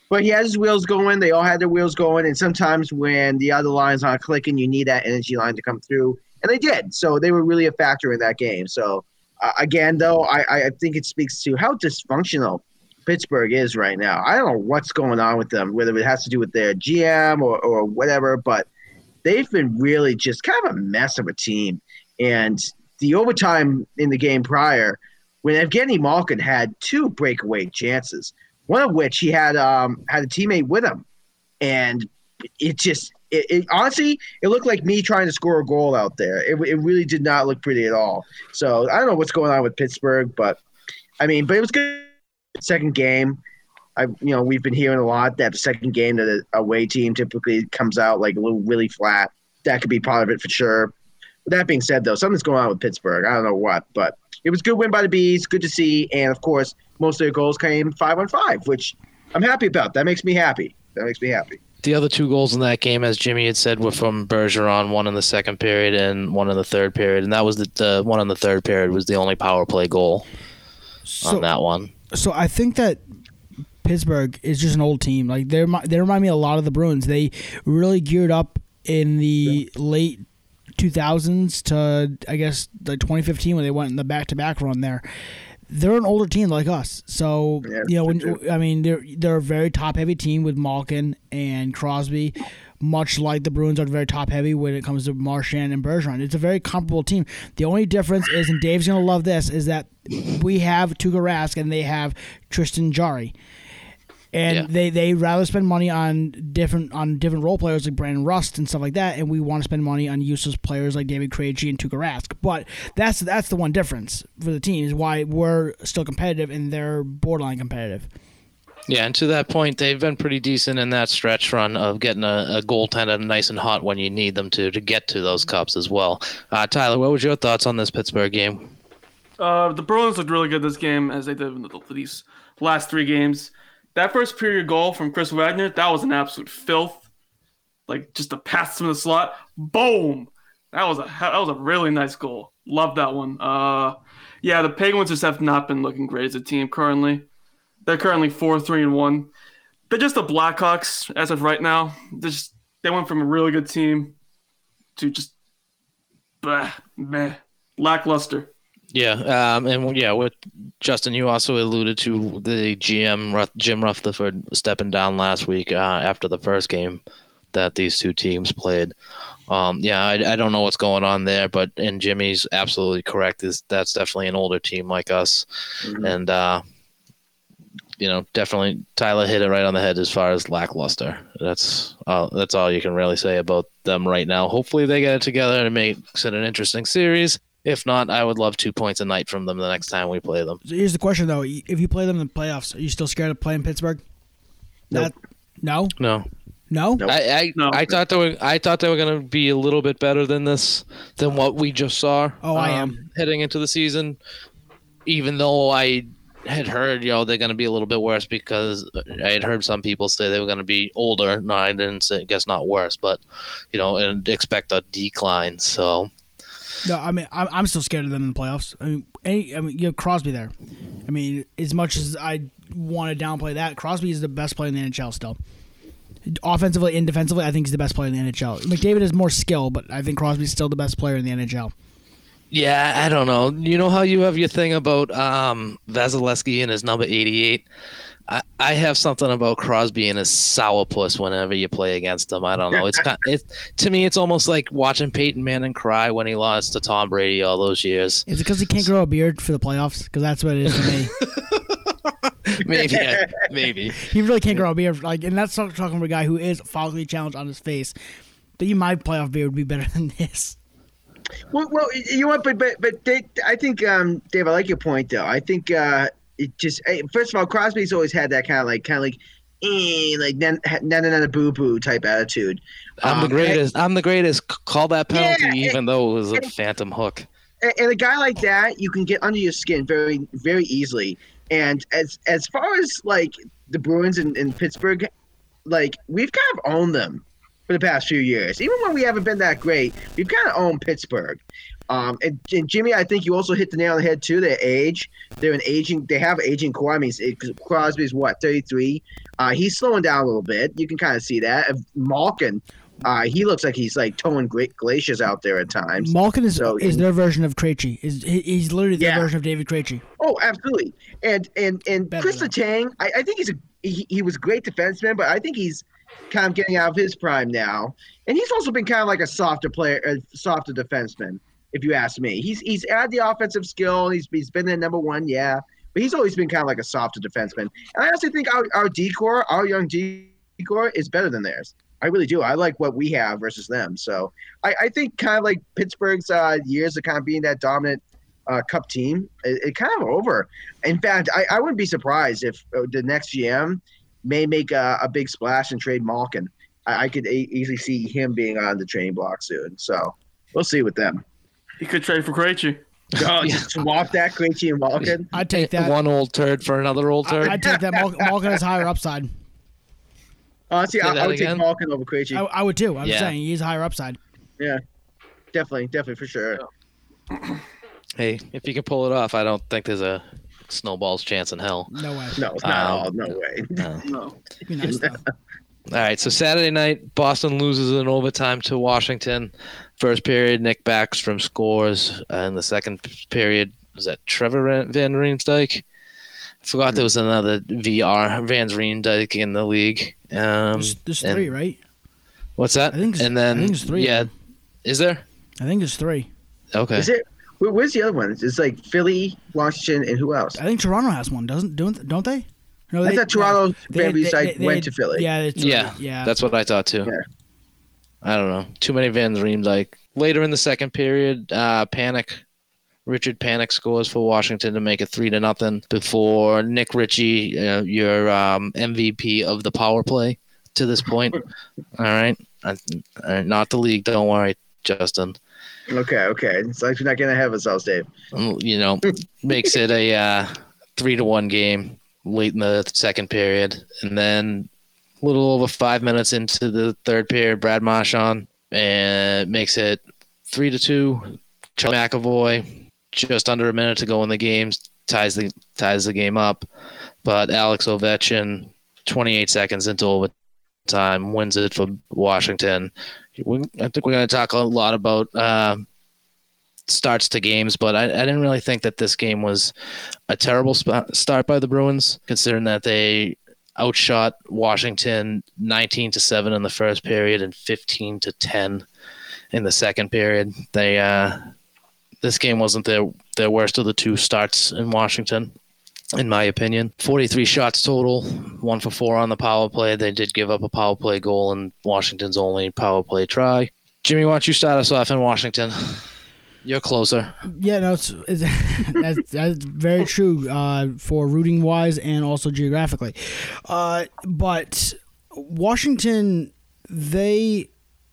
But he has his wheels going. They all had their wheels going. And sometimes when the other lines aren't clicking, you need that energy line to come through. And they did. So they were really a factor in that game. So uh, again, though, I, I think it speaks to how dysfunctional Pittsburgh is right now. I don't know what's going on with them, whether it has to do with their GM or, or whatever, but they've been really just kind of a mess of a team. And the overtime in the game prior, when Evgeny Malkin had two breakaway chances, one of which he had um, had a teammate with him, and it just it, it, honestly it looked like me trying to score a goal out there. It, it really did not look pretty at all. So I don't know what's going on with Pittsburgh, but I mean, but it was good. Second game, I you know we've been hearing a lot that the second game that a away team typically comes out like a little really flat. That could be part of it for sure. With that being said, though, something's going on with Pittsburgh. I don't know what, but it was a good win by the bees. Good to see, and of course, most of their goals came five on five, which I'm happy about. That makes me happy. That makes me happy. The other two goals in that game, as Jimmy had said, were from Bergeron, one in the second period and one in the third period. And that was the, the one in the third period was the only power play goal So, on that one. so I think that Pittsburgh is just an old team. Like they they remind me a lot of the Bruins. They really geared up in the late 2000s to I guess the 2015 when they went in the back to back run there. They're an older team like us, so Yeah, you know. When. I mean, they're they're a very top heavy team with Malkin and Crosby, much like the Bruins are very top heavy when it comes to Marchand and Bergeron. It's a very comparable team. The only difference is, and Dave's gonna love this, is that we have Tuukka Rask and they have Tristan Jarry and Yeah. they they rather spend money on different on different role players like Brandon Rust and stuff like that, and we want to spend money on useless players like David Krejci and Tuukka Rask. But that's that's the one difference for the team is why we're still competitive and they're borderline competitive. Yeah, and to that point, they've been pretty decent in that stretch run of getting a, a goaltender nice and hot when you need them to to get to those cups as well. Uh, Tyler, what was your thoughts on this Pittsburgh game? Uh, the Bruins looked really good this game as they did in the, these last three games. That first period goal from Chris Wagner, that was an absolute filth. Like just a pass from the slot, boom. That was a that was a really nice goal. Love that one. Uh, yeah, the Penguins just have not been looking great as a team currently. They're currently four three and one. They're just the Blackhawks as of right now. They just they went from a really good team to just bah, meh, lackluster. Yeah, um, and yeah, with Justin, you also alluded to the GM Jim Rutherford stepping down last week uh, after the first game that these two teams played. Um, yeah, I, I don't know what's going on there, but and Jimmy's absolutely correct. Is that's definitely an older team like us, and uh, you know, definitely Tyler hit it right on the head as far as lackluster. That's uh, that's all you can really say about them right now. Hopefully, they get it together and makes it an interesting series. If not, I would love two points a night from them the next time we play them. So here's the question though: If you play them in the playoffs, are you still scared of playing Pittsburgh? Nope. That, no, No, no. Nope. I I, No. I thought they were I thought they were going to be a little bit better than this than what we just saw. um, Oh, I am. heading into the season. Even though I had heard, you know, they're going to be a little bit worse because I had heard some people say they were going to be older. No, I didn't say, guess not worse, but you know, and expect a decline. So No, I mean I'm, I'm still scared of them in the playoffs. I mean, any, I mean you have Crosby there. I mean, as much as I want to downplay that, Crosby is the best player in the NHL still. Offensively and defensively, I think he's the best player in the NHL. McDavid has more skill, but I think Crosby's still the best player in the NHL. Yeah, I don't know. You know how you have your thing about um, Vasilevskiy and his number 88? I, I have something about Crosby and his sourpuss whenever you play against him. I don't know. It's kind it, to me, it's almost like watching Peyton Manning cry when he lost to Tom Brady all those years. Is it because he can't grow a beard for the playoffs? Because that's what it is for me. Maybe, maybe. he really can't grow a beard. Like, and that's not talking about a guy who is follically challenged on his face. But you, my playoff beard would be better than this. Well, well, you know what? But but but Dave, I think um, Dave, I like your point though. I think uh, it just eh, first of all, Crosby's always had that kind of like kind of like. Eh, like na na na boo boo type attitude. I'm the Um, greatest. I'm the greatest. Call that penalty, Yeah, even though it was a phantom hook. and, and a guy like that, you can get under your skin very, very easily. And as as far as like the Bruins in, in Pittsburgh, like we've kind of owned them for the past few years. Even when we haven't been that great, we've kind of owned Pittsburgh. Um, and, and Jimmy, I think you also hit the nail on the head too. Their age, they're an aging. They have aging core. I mean, it- Crosby's what thirty three. Uh, he's slowing down a little bit. You can kind of see that. Malkin, uh, he looks like he's like towing great glaciers out there at times. Malkin is So, is their version of Krejci. Is he's literally their Yeah. version of David Krejci. Oh, absolutely. And and and Better Chris Letang, I, I think he's a he, he was a great defenseman, but I think he's kind of getting out of his prime now. And he's also been kind of like a softer player, a softer defenseman, if you ask me. He's he's had the offensive skill. He's he's been the number one, yeah. But he's always been kind of like a softer defenseman. And I also think our our decor, our young decor, is better than theirs. I really do. I like what we have versus them. So I, I think kind of like Pittsburgh's uh, years of kind of being that dominant uh, cup team, it, it kind of over. In fact, I, I wouldn't be surprised if uh, the next GM may make a, a big splash and trade Malkin. I, I could e- easily see him being on the trading block soon. So we'll see with them. He could trade for Krejci. Oh, just swap that Krejci and Malkin. I'd take that. One old turd for another old turd. I'd take that. Mal- Malkin has higher upside. Oh, Honestly, Say I, I would again? take Malkin over Krejci. I, I would too. I'm Yeah. saying he's higher upside. yeah, definitely, definitely for sure. hey, if you can pull it off, I don't think there's a snowball's chance in hell. No way. No, it's not Um, all. No way. No. No. Be nice though. All right, so Saturday night, Boston loses in overtime to Washington. First period, Nick Backstrom scores. Uh, in the second period, was that Trevor Van Van Riemsdyk? I forgot there was another VR Van Riemsdyk in the league. Um, There's, there's and- three, right? What's that? I think it's- and then I think it's three. Yeah, is there? I think there's three. Okay. Is it? Where, where's the other one? It's like Philly, Washington, and who else? I think Toronto has one, doesn't don't don't they? No, I thought Toronto Van they- Riemsdyk they- went they- to Philly. Yeah, it's Yeah, yeah. That's what I thought too. Yeah. I don't know. Too many Van like Later in the second period, uh, Panik, Richard Panik scores for Washington to make it three to nothing. Before Nick Ritchie, uh, your um, MVP of the power play to this point. All right, all right, not the league. Don't worry, Justin. Okay, okay. It's like we're not getting ahead of ourselves, Dave. Um, You know, makes it a uh, three to one game late in the second period, and then a little over five minutes into the third period, Brad Marchand and makes it three to two. Charlie McAvoy, just under a minute to go in the game, ties the ties the game up, but Alex Ovechkin, 28 seconds into overtime, wins it for Washington. I think we're going to talk a lot about. Uh, starts to games, but I, I didn't really think that this game was a terrible sp- start by the Bruins, considering that they outshot Washington 19 to 7 in the first period and 15 to 10 in the second period. They uh, this game wasn't their their worst of the two starts in Washington. In my opinion, 43 shots total, one for four on the power play. They did give up a power play goal in Washington's only power play try. Jimmy, why don't you start us off in Washington? You're closer. Yeah, no, it's, it's that's, that's very true uh, for rooting wise and also geographically. Uh, but Washington, they,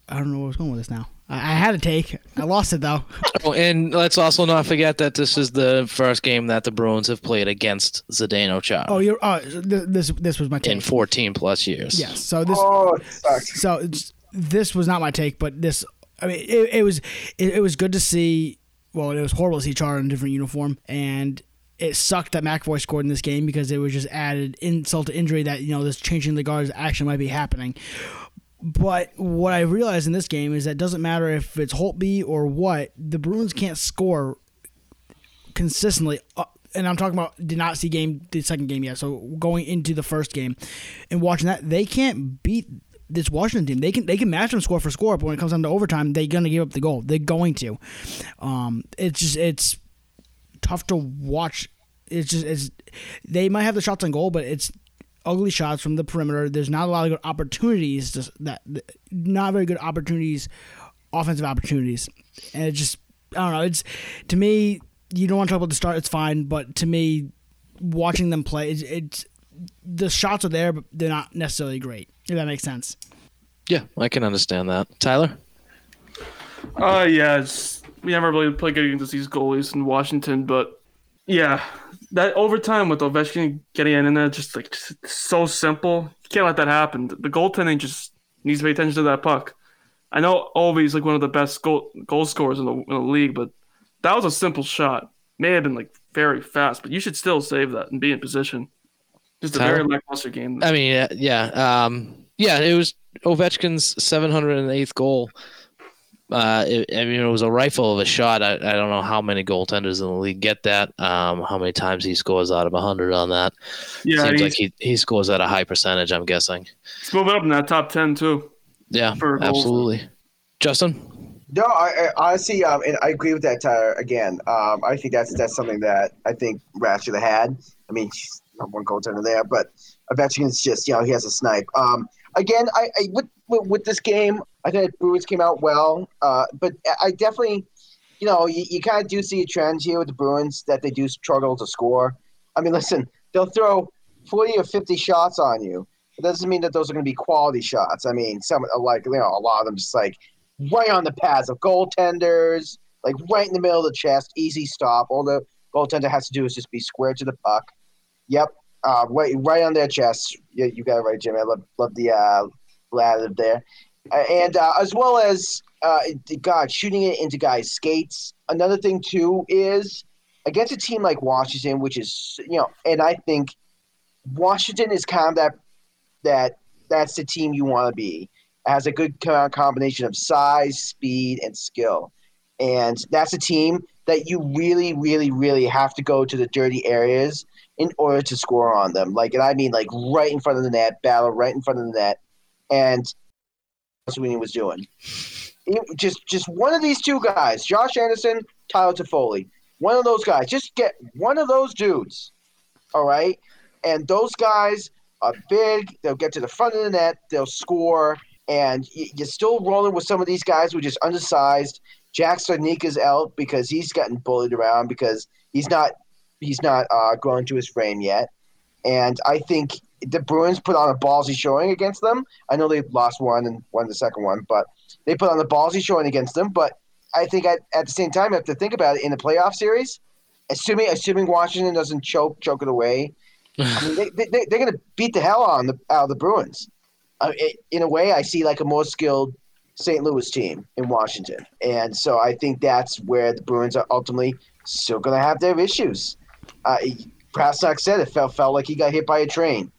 I don't know where I was going with this now. I, I had a take. I lost it though. Oh, and let's also not forget that this is the first game that the Bruins have played against Zdeno Chara Oh, you're. Uh, th- this this was my take. in 14 plus years. Yes. So this. Oh, sucks. So this was not my take, but this. I mean, it, it was it, it was good to see. Well, it was horrible to see Chara in a different uniform, and it sucked that McAvoy scored in this game because it was just added insult to injury that you know this changing the guards action might be happening. But what I realized in this game is that it doesn't matter if it's Holtby or what, the Bruins can't score consistently. Uh, and I'm talking about did not see game the second game yet. So going into the first game and watching that, they can't beat this Washington team. They can they can match them score for score, but when it comes down to overtime, they're gonna give up the goal. They're going to. Um, it's just it's tough to watch. It's just it's they might have the shots on goal, but it's ugly shots from the perimeter. There's not a lot of good opportunities. To, that not very good opportunities, offensive opportunities, and it just I don't know. It's to me, you don't want to talk about the start. It's fine, but to me, watching them play, it's, it's the shots are there, but they're not necessarily great. If that makes sense. Yeah, I can understand that. Tyler? Uh, yeah, it's, we haven't really played good against these goalies in Washington, but yeah, that overtime with Ovechkin getting in there, just like just so simple. You can't let that happen. The goaltending just needs to pay attention to that puck. I know Ovi's like one of the best goal goal scorers in the, in the league, but that was a simple shot. May have been like very fast, but you should still save that and be in position. Just a very lackluster game. I mean, yeah, yeah, um, yeah. It was Ovechkin's 708th goal. Uh, it, I mean, it was a rifle of a shot. I, I don't know how many goaltenders in the league get that. Um, how many times he scores out of 100 on that? yeah, Seems like he, he scores at a high percentage. I'm guessing. he's moving up in that top ten too. Yeah, For goals. absolutely. Justin, No, I, I honestly, um, and I agree with that, Tyler. Again, um, I think that's that's something that I think Rat should have had. I mean, she's not one goaltender there, but Ovechkin's just, you know, he has a snipe. Um, again, I, I with, with with this game, I think the Bruins came out well, uh, but I definitely, you know, you, you kind of do see a trend here with the Bruins that they do struggle to score. I mean, listen, they'll throw forty or fifty shots on you. It doesn't mean that those are going to be quality shots. I mean, some like you know, a lot of them just like right on the pads of goaltenders, like right in the middle of the chest, easy stop. All the goaltender has to do is just be square to the puck. Yep, uh, right, right on their chest. Yeah, you got it right, Jimmy. I love, love the uh, additive there, uh, and uh, as well as uh, God shooting it into guys' skates. Another thing too is against a team like Washington, which is you know, and I think Washington is kind of that that that's the team you want to be has a good combination of size, speed, and skill. And that's a team that you really, really, really have to go to the dirty areas in order to score on them. Like, and I mean, like right in front of the net, battle right in front of the net, and he was doing. Just, just one of these two guys, Josh Anderson, Tyler Toffoli, one of those guys. Just get one of those dudes, all right. And those guys are big. They'll get to the front of the net. They'll score and you're still rolling with some of these guys who are just undersized. Jack Studnicka's out because he's gotten bullied around because he's not he's not uh, grown to his frame yet. And I think the Bruins put on a ballsy showing against them. I know they lost one and won the second one, but they put on a ballsy showing against them. But I think at, at the same time, you have to think about it in the playoff series. Assuming assuming Washington doesn't choke choke it away, I mean, they, they, they're going to beat the hell out of the, out of the Bruins. Uh, it, in a way, I see like a more skilled St. Louis team in Washington, and so I think that's where the Bruins are ultimately still going to have their issues. Uh, said it felt felt like he got hit by a train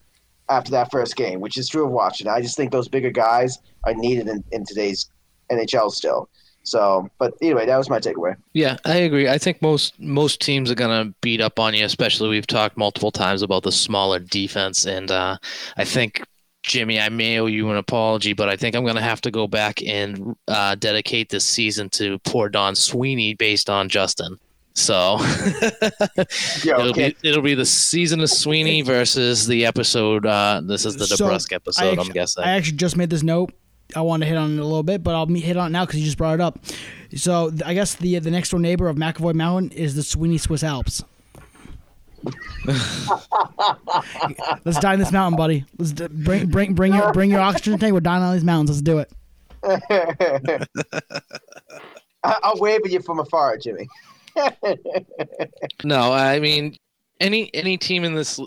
after that first game, which is true of Washington. I just think those bigger guys are needed in, in today's NHL still. So, but anyway, that was my takeaway. Yeah, I agree. I think most most teams are gonna beat up on you. Especially we've talked multiple times about the smaller defense, and uh, I think Jimmy, I may owe you an apology, but I think I'm gonna have to go back and uh, dedicate this season to poor Don Sweeney based on Justin. So Yeah, it'll okay. be it'll be the season of Sweeney versus the episode. Uh, this is the So, DeBrusk I episode. I'm guessing. I actually just made this note. I wanted to hit on it a little bit, but I'll hit on it now because you just brought it up. So I guess the the next door neighbor of McAvoy Mountain is the Sweeney Swiss Alps. Let's die in this mountain, buddy. Let's d- bring bring bring your bring your oxygen tank. We're dying on these mountains. Let's do it. I- I'll wave at you from afar, Jimmy. No, I mean any any team in this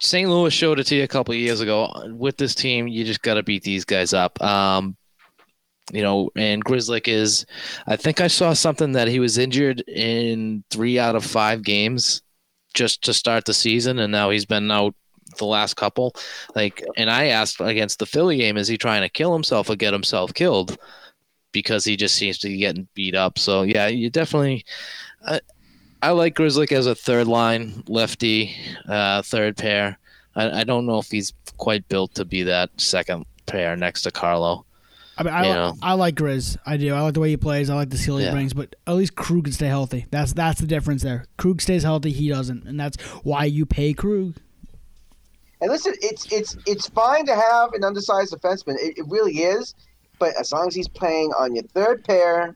St. Louis showed it to you a couple years ago. With this team, you just got to beat these guys up. Um, you know, and Grzelcyk is. I think I saw something that he was injured in three out of five games just to start the season, and now he's been out the last couple. Like, and I asked against the Philly game, is he trying to kill himself or get himself killed? Because he just seems to be getting beat up. So yeah, you definitely. I, I like Grzelcyk as a third line lefty, uh, third pair. I, I don't know if he's quite built to be that second pair next to Carlo. I mean, I, You know. I like Grizz. I do. I like the way he plays. I like the skill he Yeah. brings. But at least Krug can stay healthy. That's that's the difference there. Krug stays healthy. He doesn't, and that's why you pay Krug. And listen, it's it's it's fine to have an undersized defenseman. It, it really is, but as long as he's playing on your third pair,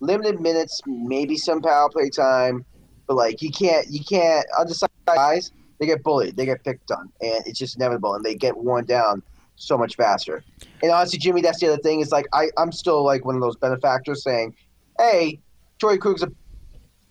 limited minutes, maybe some power play time, but like you can't you can't undersized guys. They get bullied, they get picked on, and it's just inevitable, and they get worn down so much faster. And honestly, Jimmy, that's the other thing. Is like I I'm still like one of those benefactors saying, "Hey, Torey Krug's a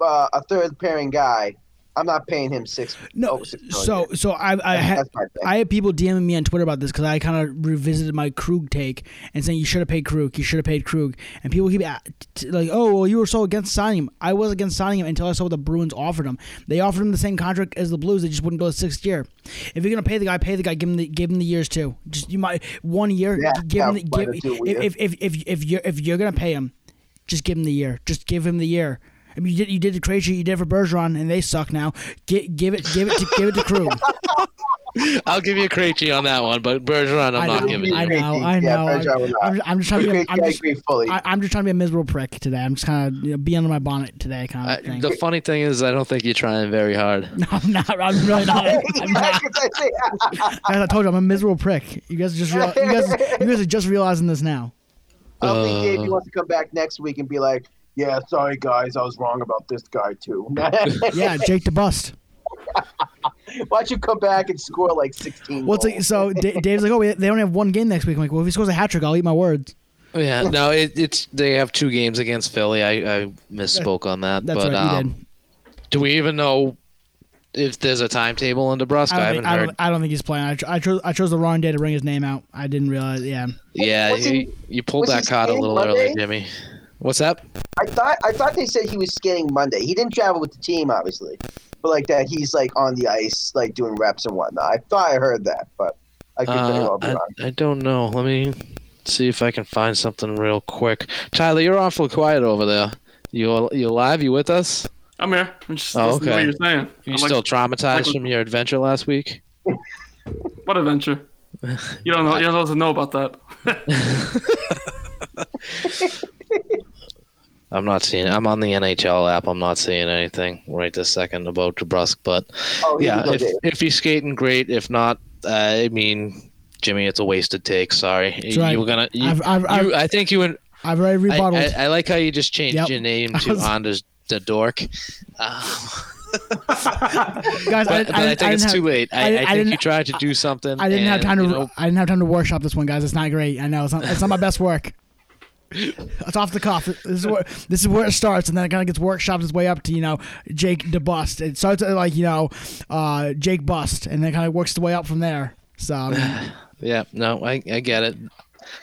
uh, a third pairing guy." I'm not paying him six. No, oh, six so so I I had That's my thing. I had people DMing me on Twitter about this because I kind of revisited my Krug take and saying you should have paid Krug, you should have paid Krug, and people keep like, oh well, you were so against signing him. I was against signing him until I saw what the Bruins offered him. They offered him the same contract as the Blues. They just wouldn't go to sixth year. If you're gonna pay the guy, pay the guy. Give him the give him the years too. Just you might one year. Yeah, give him the, give, not do a year? if, if if if if you're if you're gonna pay him, just give him the year. Just give him the year. I mean, you did you did the Krejci, you did for Bergeron, and they suck now. Gi- give it, give it, to, give it to Crew. I'll give you a Krejci on that one, but Bergeron, I'm I not know, giving I you. know, I Yeah, know. Bergeron. I'm, I'm just trying to be. A, I'm I just, agree fully. I, I'm just trying to be a miserable prick today. I'm just kind of you know, be under my bonnet today, kind I, of thing. the funny thing is, I don't think you're trying very hard. no, I'm not. I'm really not. I'm not. I I told you I'm a miserable prick. You guys just real, you guys you guys are just realizing this now. I don't think Dave Uh, wants to come back next week and be like, "Yeah, sorry guys, I was wrong about this guy too." Yeah, Jake the bust. Why don't you come back and score like 16? What's goals? like, so? D- Dave's like, oh, we- they only have one game next week. I'm like, well, if he scores a hat trick, I'll eat my words. Yeah, no, it, it's they have two games against Philly. I, I misspoke on that. That's but right, you um, did. do we even know if there's a timetable in Nebraska? I I, don't, haven't think, I, heard. don't, I don't think he's playing. I, ch- I chose I chose the wrong day to bring his name out. I didn't realize. Yeah. yeah, Was you, he- you pulled that card a skating little early, Jimmy. What's up? I thought I thought they said he was skating Monday. He didn't travel with the team, obviously, but like that he's like on the ice, like doing reps and whatnot. I thought I heard that, but I could very Uh, well be I, wrong. I don't know. Let me see if I can find something real quick. Tyler, you're awful quiet over there. You you alive? You with us? I'm here. I'm just Oh, listening to what okay. you're saying. You I'm still like, traumatized like- from your adventure last week? what adventure? You don't know. You're supposed to know about that. I'm not seeing. I'm on the NHL app. I'm not seeing anything right this second about DeBrusk. But Oh, yeah, if Dave. if he's skating, great. If not, uh, I mean, Jimmy, it's a wasted take. Sorry, you right. were gonna. You, I've- I've- I've- I think you and I've already I, rebutted. I, I like how you just changed Yep. your name to was- Anders the Dork. Uh, Guys, but, I, but I, I think I it's didn't too late. I, I- I, I think you tried to do something. I didn't have time to. you know, I didn't have time to workshop this one, guys. It's not great. I know it's not. It's not my best work. It's off the cuff. This is where this is where it starts, and then it kind of gets workshopped its way up to you know Jake the Bust. It starts at like you know uh, Jake Bust, and then kind of works the way up from there. So I mean, yeah, no, I, I get it.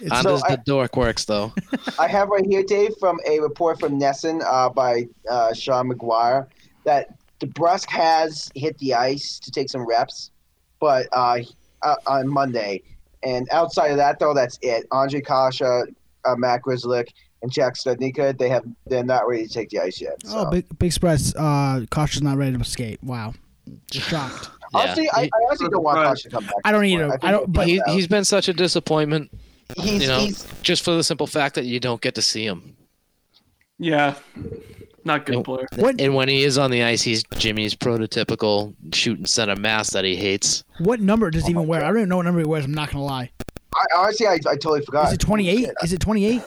It's- Anders So I- the Dork works though. I have right here, Dave, from a report from NESN uh, by uh, Sean McGuire that DeBrusk has hit the ice to take some reps, but uh, uh, on Monday. And outside of that, though, that's it. Ondrej Kase, uh, Matt Grzelcyk, and Jack Studnicka, they have they're not ready to take the ice yet. So. oh, big big surprise. Uh, Kosh is not ready to skate. Wow, just shocked. honestly, I, I honestly don't want Kase to come back. I don't either. think I don't- he'll but he, find out. he's been such a disappointment. he's, you know, he's just for the simple fact that you don't get to see him. Yeah, not good Nope. player. What And when he is on the ice, he's Jimmy's prototypical shooting center mass that he hates. what number does he even wear? I don't even know what number he wears. I'm not gonna lie. I, honestly, I, I totally forgot. Is it 28? Is it 28?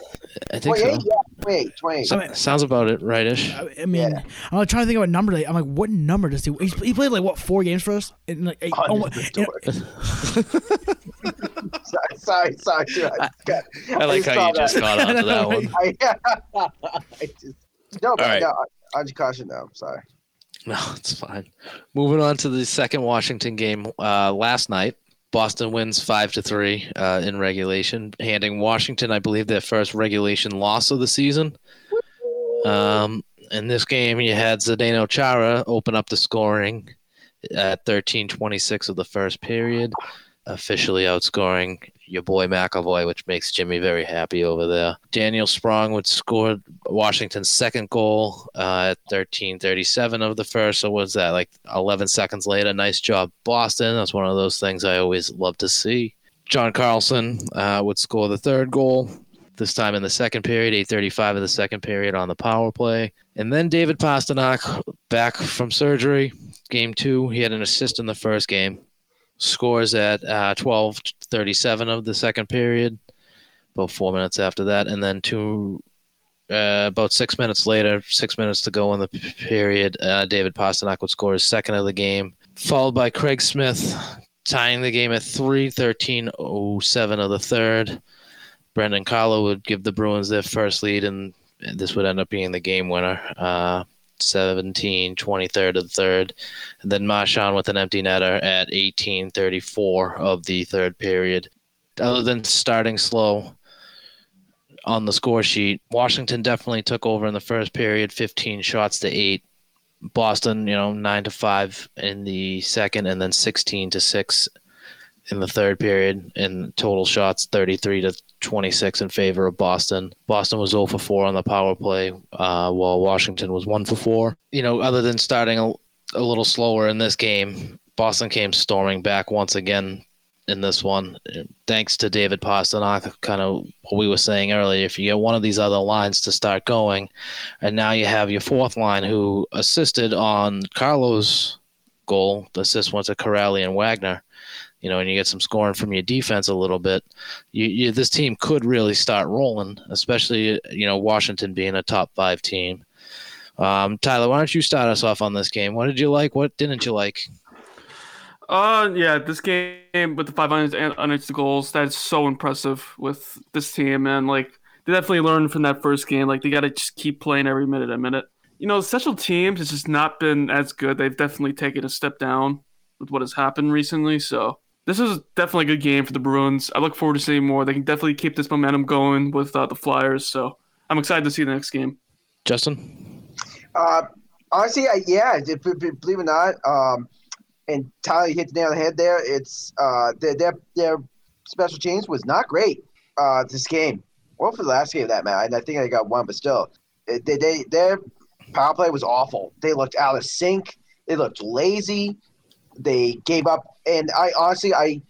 I think so. 28? Yeah, 28, 28. So- I mean- sounds about it, rightish. I I mean, Yeah. I'm like trying to think of a number. That, I'm like, what number does he? He's, he played like what four games for us? In like eight, Oh, almo- this in- sorry, sorry, sorry. sorry. I, I like just how you saw just caught got onto that one. I, I just, no, but All right. no, Ondrej Kase, no, I'm sorry. No, it's fine. Moving on to the second Washington game uh, last night. Boston wins five to three uh, in regulation, handing Washington, I believe, their first regulation loss of the season. Um, in this game, you had Zdeno Chara open up the scoring at thirteen twenty six of the first period, officially outscoring your boy McAvoy, which makes Jimmy very happy over there. Daniel Sprong would score Washington's second goal uh, at thirteen thirty seven of the first. So was that like eleven seconds later? Nice job, Boston. That's one of those things I always love to see. John Carlson uh, would score the third goal. This time in the second period, 8:35 of the second period on the power play, and then David Pastrnak back from surgery. Game two, he had an assist in the first game. Scores at uh, 12:37 of the second period, about four minutes after that, and then two uh, about six minutes later, six minutes to go in the period, uh, David Pastrnak would score his second of the game, followed by Craig Smith tying the game at 3 13 07 of the third. Brandon Carlo would give the Bruins their first lead, and this would end up being the game winner. Uh, 17 23rd of the third. And then Marchand with an empty netter at 18:34 of the third period. Other than starting slow on the score sheet, Washington definitely took over in the first period, 15 shots to 8. Boston, you know, 9 to 5 in the second and then 16 to 6 in the third period and total shots 33 to 26 in favor of Boston. Boston was 0 for 4 on the power play, uh, while Washington was 1 for 4. You know, other than starting a, a little slower in this game, Boston came storming back once again in this one. Thanks to David Pastrnak, kind of what we were saying earlier. If you get one of these other lines to start going, and now you have your fourth line who assisted on Carlo's goal. The assist went to Kuraly and Wagner you know, and you get some scoring from your defense a little bit, you, you, this team could really start rolling, especially you know Washington being a top five team. Um, Tyler, why don't you start us off on this game? What did you like? What didn't you like? Uh, yeah, this game with the five unanswered goals, that's so impressive with this team, and like they definitely learned from that first game. Like they got to just keep playing every minute a minute. You know, special teams has just not been as good. They've definitely taken a step down with what has happened recently. So this is definitely a good game for the Bruins. I look forward to seeing more. They can definitely keep this momentum going with uh, the Flyers. So I'm excited to see the next game. Justin? Uh, honestly, I, yeah, believe it or not, um, and Tyler hit the nail on the head there. It's uh, their, their, their special teams was not great uh, this game. Well, for the last game, that man, I think I got one, but still, they, they their power play was awful. They looked out of sync. They looked lazy. They gave up, and I honestly, I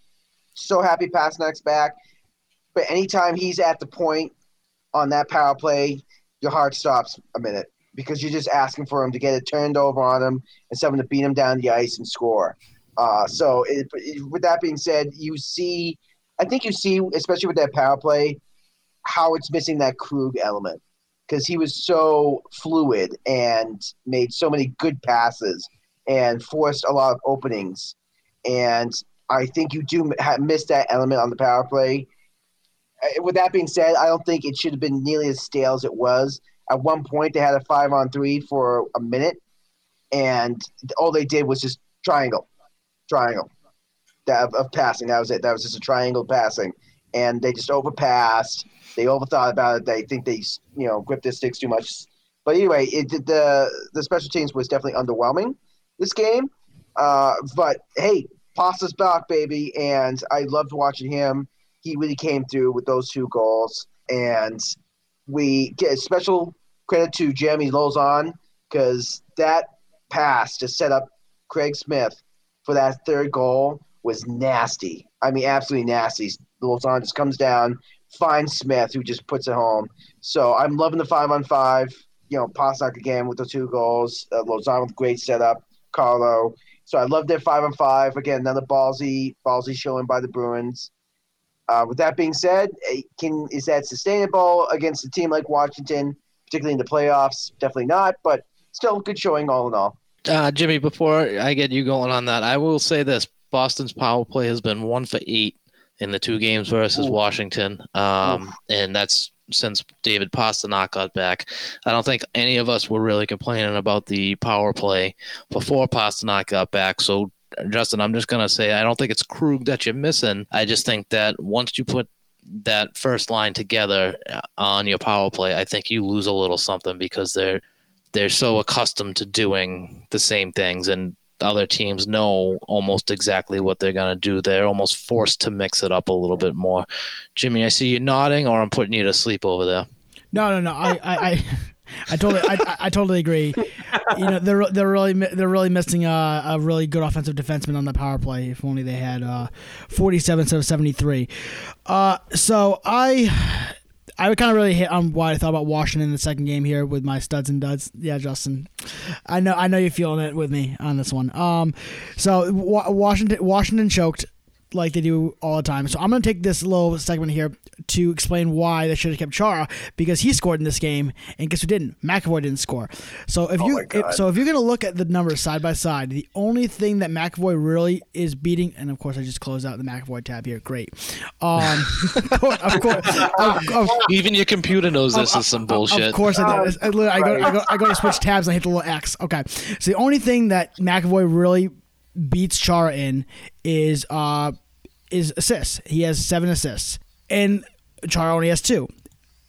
so happy Pastrnak's back. But anytime he's at the point on that power play, your heart stops a minute because you're just asking for him to get it turned over on him and someone to beat him down the ice and score. Uh, so, it, with that being said, you see, I think you see, especially with that power play, how it's missing that Krug element because he was so fluid and made so many good passes and forced a lot of openings. And I think you do miss that element on the power play. Uh, with that being said, I don't think it should have been nearly as stale as it was. At one point, they had a five on three for a minute, and all they did was just triangle, triangle that, of, passing. That was it. That was just a triangle passing, and they just overpassed. They overthought about it. They think they, you know, gripped their sticks too much. But anyway, it the the special teams was definitely underwhelming this game. Uh, but hey, Pasta's back, baby, and I loved watching him. He really came through with those two goals, and we get special credit to Jeremy Lauzon because that pass to set up Craig Smith for that third goal was nasty. I mean, absolutely nasty. Lauzon just comes down, finds Smith, who just puts it home. So I'm loving the five on five. You know, Pastrnak again with the two goals. Uh, Lauzon with great setup. Carlo. So I love their five on five. Again, another ballsy, ballsy showing by the Bruins. Uh, with that being said, eh, can is that sustainable against a team like Washington, particularly in the playoffs? Definitely not, but still good showing all in all. Uh, Jimmy, before I get you going on that, I will say this: Boston's power play has been one for eight in the two games versus. Washington, um, and that's since David Pastrnak got back. I don't think any of us were really complaining about the power play before Pastrnak got back. So, Justin, I'm just going to say I don't think it's Krug that you're missing. I just think that once you put that first line together uh, on your power play, I think you lose a little something because they're they're so accustomed to doing the same things and other teams know almost exactly what they're going to do. They're almost forced to mix it up a little bit more. Jimmy, I see you nodding, or I'm putting you to sleep over there. No, no, no. I, I, I, I totally, I, I totally agree. You know, they're they're really they're really missing a, a really good offensive defenseman on the power play. If only they had uh, 47 instead of 73. Uh, so I I would kind of really hit on what I thought about Washington in the second game here with my studs and duds. Yeah, Justin, I know I know you're feeling it with me on this one. Um, so Washington Washington choked. Like they do all the time. So I'm going to take this little segment here to explain why they should have kept Chara because he scored in this game, and guess who didn't? McAvoy didn't score. So if you if, so if you're going to look at the numbers side by side, the only thing that McAvoy really is beating, and of course I just closed out the McAvoy tab here. Great. Um, of course, of course, of, of, Even your computer knows this is some bullshit. of course, I, do. I, I go, I go, I go to switch tabs and I hit the little X. Okay, so the only thing that McAvoy really beats Chara in is uh is assists. He has seven assists, and Chara only has two.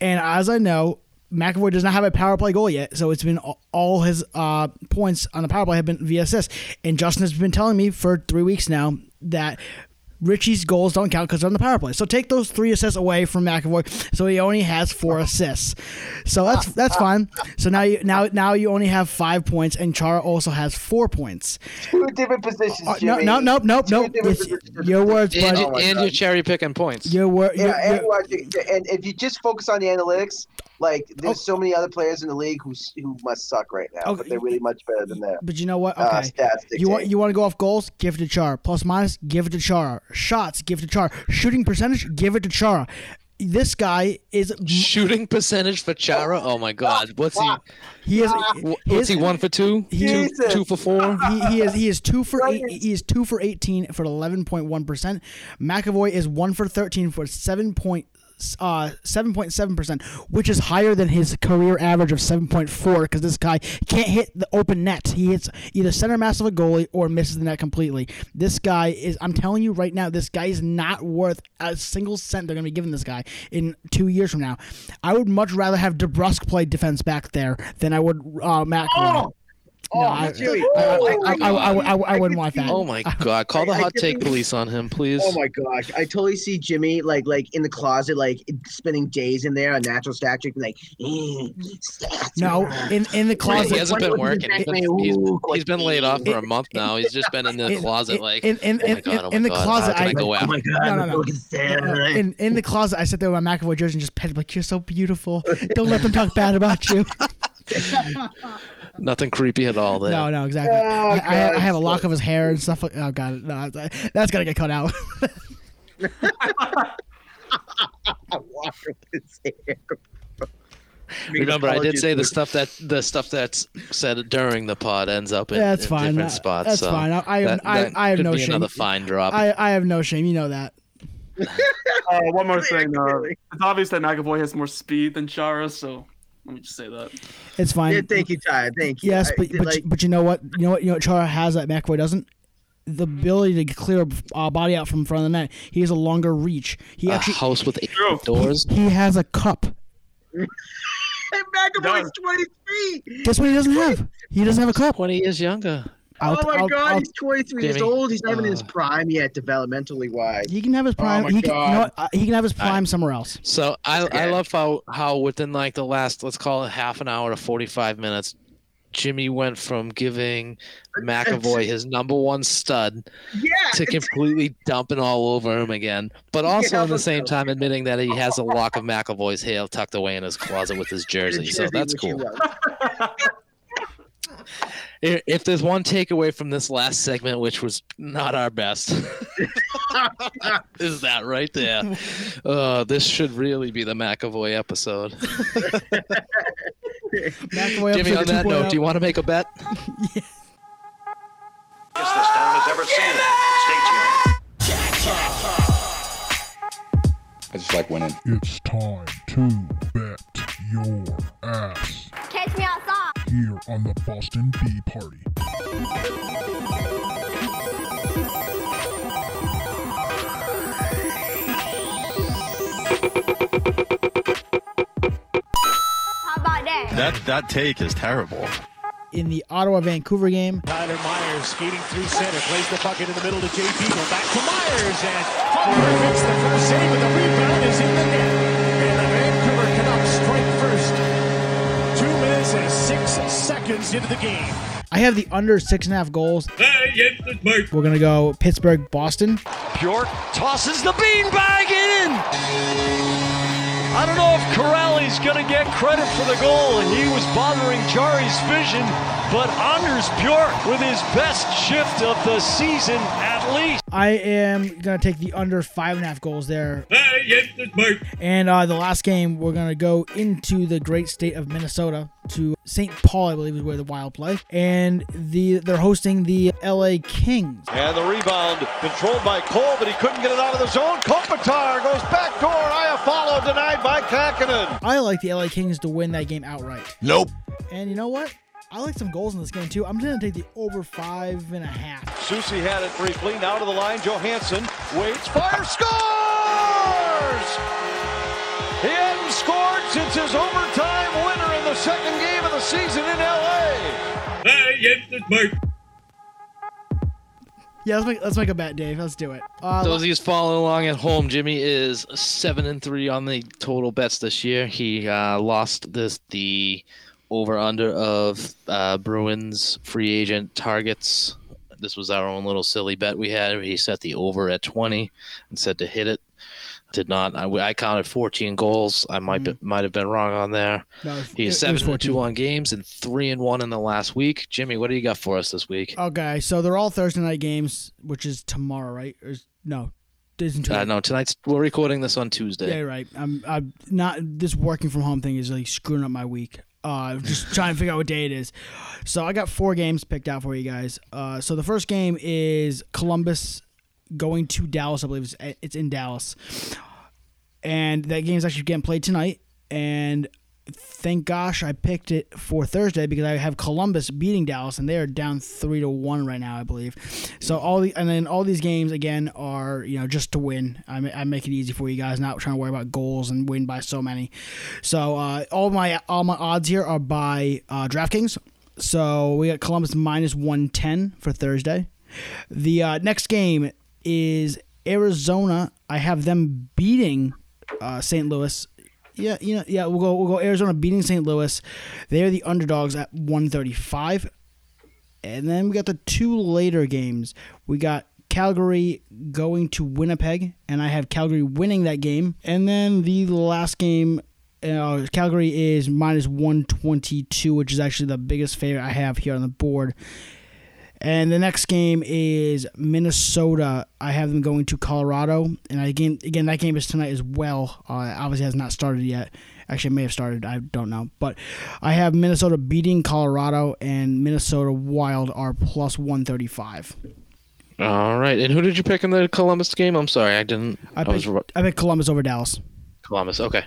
And as I know, McAvoy does not have a power play goal yet, so it's been all- his uh, points on the power play have been via assists. And Justin has been telling me for three weeks now that Ritchie's goals don't count because they're on the power play. So take those three assists away from McAvoy, so he only has four uh-huh. assists. So that's uh-huh. that's fine. Uh-huh. So now you now now you only have five points, and Chara also has four points. Two different positions, Uh, no, Jimmy. no, nope, nope, Two nope. different It's positions. your words, and, buddy. you- Oh and God. you're cherry picking points. Your word. Yeah, your- and, your- watch and if you just focus on the analytics, like there's so many other players in the league who who must suck right now, Okay. but they're really much better than that. But you know what? Uh, Okay. stats you want you want to go off goals? Give it to Chara. Plus minus, give it to Chara. Shots, give it to Chara. Shooting percentage, give it to Chara. This guy is Shooting percentage for Chara? Oh my god. What's he he is what's he one for two? He- Two, Jesus. two for four? he, he is he is two for eight, he is two for eighteen for eleven point one percent. McAvoy is one for thirteen for seven point uh seven point seven percent, which is higher than his career average of seven point four. Because this guy can't hit the open net. He hits either center mass of a goalie or misses the net completely. This guy is. I'm telling you right now, this guy is not worth a single cent they're gonna be giving this guy in two years from now. I would much rather have DeBrusk play defense back there than I would uh, McAvoy. Oh, No, I- Jimmy. I, Oh, I, I, I, I, God. I wouldn't want that. Oh my god. Call the I- I hot take police on him, please. Oh my gosh, I totally see Jimmy like like in the closet, like spending days in there, a natural stat trick, like eh, stats. No, in in the closet. He closet. hasn't been What- what working. does He's been, he's, Ooh, he's been laid off for a month now. He's just been in the closet like in in oh in, my god, oh in my the closet. I, I, go Oh my god, No, no, I'm no. looking sad. in in the closet, I sit there with my McAvoy jersey and just pet him like you're so beautiful. Don't let them talk bad about you. Nothing creepy at all there. No, no, exactly. Oh, I, I, have, I have a lock of his hair and stuff. Like, oh god, no, that's gotta get cut out. Walk with his hair. Remember, I did say the stuff that the stuff that's said during the pod ends up in, yeah, That's in fine. different That- spots. that's so fine. I- I have- that- I- that I have no be shame. another fine drop. I I have no shame. You know that. Uh, one more thing. Uh, it's obvious that McAvoy has more speed than Chara, so let me just say that. It's fine. Yeah, thank you, Ty. Thank you. Yes, I- but but, like, but you know what? You know what? You know what Chara has that McAvoy doesn't. The ability to clear a body out from front of the net. He has a longer reach. He a actually house with eight True. doors. he has a cup. and McAvoy's 23. Guess what? He doesn't have. He doesn't have a cup. Twenty years younger. I'll- oh my I'll- God, I'll- he's 23 years old. He's not even in his uh, prime yet, developmentally wise. He can have his prime. my he can, you know God. what? Uh, he can have his prime somewhere else. So I I love how how within like the last let's call it half an hour to forty five minutes, Jimmy went from giving McAvoy his number one stud Yeah. to completely dumping all over him again, but also Yeah, at the same time admitting that he has a lock of McAvoy's hair tucked away in his closet with his jersey. So that's cool. loves. I- If there's one takeaway from this last segment, which was not our best, is that right there. Uh, this should really be the McAvoy episode. McAvoy Jimmy, on that note, 2.0. do you want to make a bet? this town has ever seen. Stay tuned. I just like winning. It's time to bet your ass Catch me outside. Here on the Boston Bee Party. How about that? That that take is terrible. in the Ottawa Vancouver game. Tyler Myers skating through center, plays the bucket in the middle to JP, go back to Myers, and Hunter makes the first save, and the rebound is in the net. And the Vancouver Canucks strike first. Two minutes and six seconds into the game. I have the under six and a half goals. We're gonna go Pittsburgh, Boston. Bjork tosses the beanbag in. I don't know if Kuraly's going to get credit for the goal, and he was bothering Jarry's vision but Anders Bjork with his best shift of the season at least. I am gonna take the under five and a half goals there. And uh, the last game, we're gonna go into the great state of Minnesota to St. Paul, I believe, is where the Wild play, and the they're hosting the LA Kings. And the rebound controlled by Cole, but he couldn't get it out of the zone. Kopitar goes back door. Iafallo denied by Kahkonen. I like the LA Kings to win that game outright. Nope. And you know what? I like some goals in this game too. I'm gonna take the over five and a half. Susie had it briefly. Now to the line. Johansson waits, Fire scores! He hadn't scored since his overtime winner in the second game of the season in LA. Yeah, let's make let's make a bet, Dave. Let's do it. Uh, Those of you following along at home, Jimmy is seven and three on the total bets this year. He uh, lost this the over under of uh, Bruins free agent targets. This was our own little silly bet we had. He set the over at twenty and said to hit it. Did not. I, I counted fourteen goals. I might be, might have been wrong on there. No, it- He it is was seven and two on games and three and one in the last week. Jimmy, what do you got for us this week? Okay, so they're all Thursday night games, which is tomorrow, right? Or is, no, isn't Uh, no, tonight's we're recording this on Tuesday. Yeah, right. I'm, I'm not. This working from home thing is like screwing up my week. Uh, just trying to figure out what day it is. So I got four games picked out for you guys. Uh, so the first game is Columbus going to Dallas. I believe it's, it's in Dallas, and that game is actually getting played tonight. And thank gosh I picked it for Thursday because I have Columbus beating Dallas and they are down three to one right now I believe. So all the and then all these games again are you know just to win. I, I make it easy for you guys, not trying to worry about goals and win by so many. So uh, all my all my odds here are by uh, DraftKings. So we got Columbus minus one ten for Thursday. The uh, next game is Arizona. I have them beating uh, St. Louis. Yeah, you know, yeah, we'll go we'll go Arizona beating St. Louis. They're the underdogs at 135. And then we got the two later games. We got Calgary going to Winnipeg, and I have Calgary winning that game. And then the last game, uh, Calgary is minus 122, which is actually the biggest favorite I have here on the board. And the next game is Minnesota. I have them going to Colorado, and again, again that game is tonight as well. Uh, obviously, has not started yet. Actually, it may have started. I don't know, but I have Minnesota beating Colorado, and Minnesota Wild are plus one thirty five. All right. And who did you pick in the Columbus game? I'm sorry, I didn't. I I was I picked Columbus over Dallas Columbus. Okay.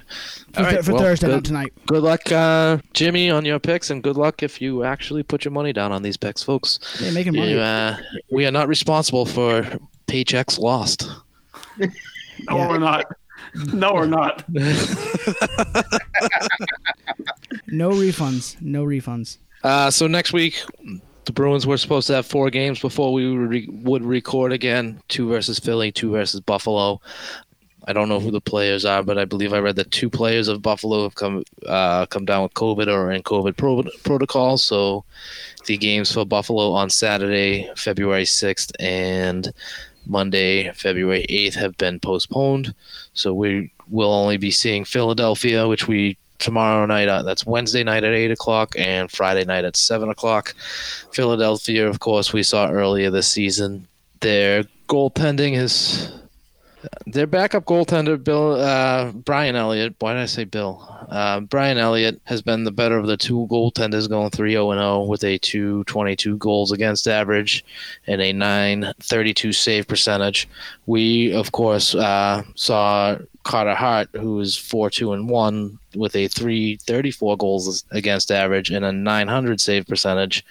for, All right, th- for well, Thursday, not good, tonight. Good luck, uh, Jimmy, on your picks, and good luck if you actually put your money down on these picks, folks. Yeah, making money. You, uh, we are not responsible for paychecks lost. No, we're not. No, we're not. No refunds. No refunds. Uh, so next week, the Bruins were supposed to have four games before we would, re- would record again: two versus Philly, two versus Buffalo. I don't know who the players are, but I believe I read that two players of Buffalo have come uh, come down with COVID or in COVID pro- protocol. So the games for Buffalo on Saturday, February sixth, and Monday, February eighth, have been postponed. So we will only be seeing Philadelphia, which we tomorrow night. Uh, that's Wednesday night at eight o'clock and Friday night at seven o'clock. Philadelphia, of course, we saw earlier this season. Their goaltending is their backup goaltender, Bill uh, Brian Elliott. Why did I say Bill? Uh, Brian Elliott has been the better of the two goaltenders, going 3-0 0 with a 222 goals against average and a 932 save percentage. We, of course, uh, saw Carter Hart, who is 4 2 and 1 with a 334 goals against average and a 900 save percentage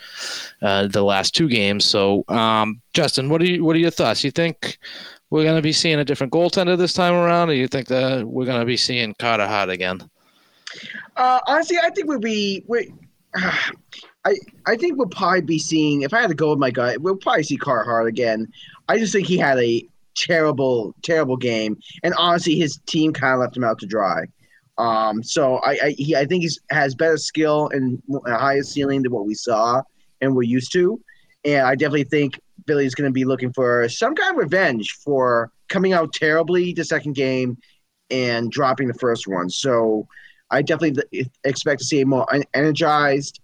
uh, the last two games. So, um, Justin, what are you, what are your thoughts? You think we're going to be seeing a different goaltender this time around, or you think that we're going to be seeing Carter Hart again? Uh, honestly, I think we'll be. We, I I think we'll probably be seeing. If I had to go with my gut, we'll probably see Carter Hart again. I just think he had a terrible, terrible game, and honestly, his team kind of left him out to dry. Um, so I I, he, I think he has better skill and a higher ceiling than what we saw and we're used to. And I definitely think Billy's going to be looking for some kind of revenge for coming out terribly the second game and dropping the first one. So I definitely expect to see a more energized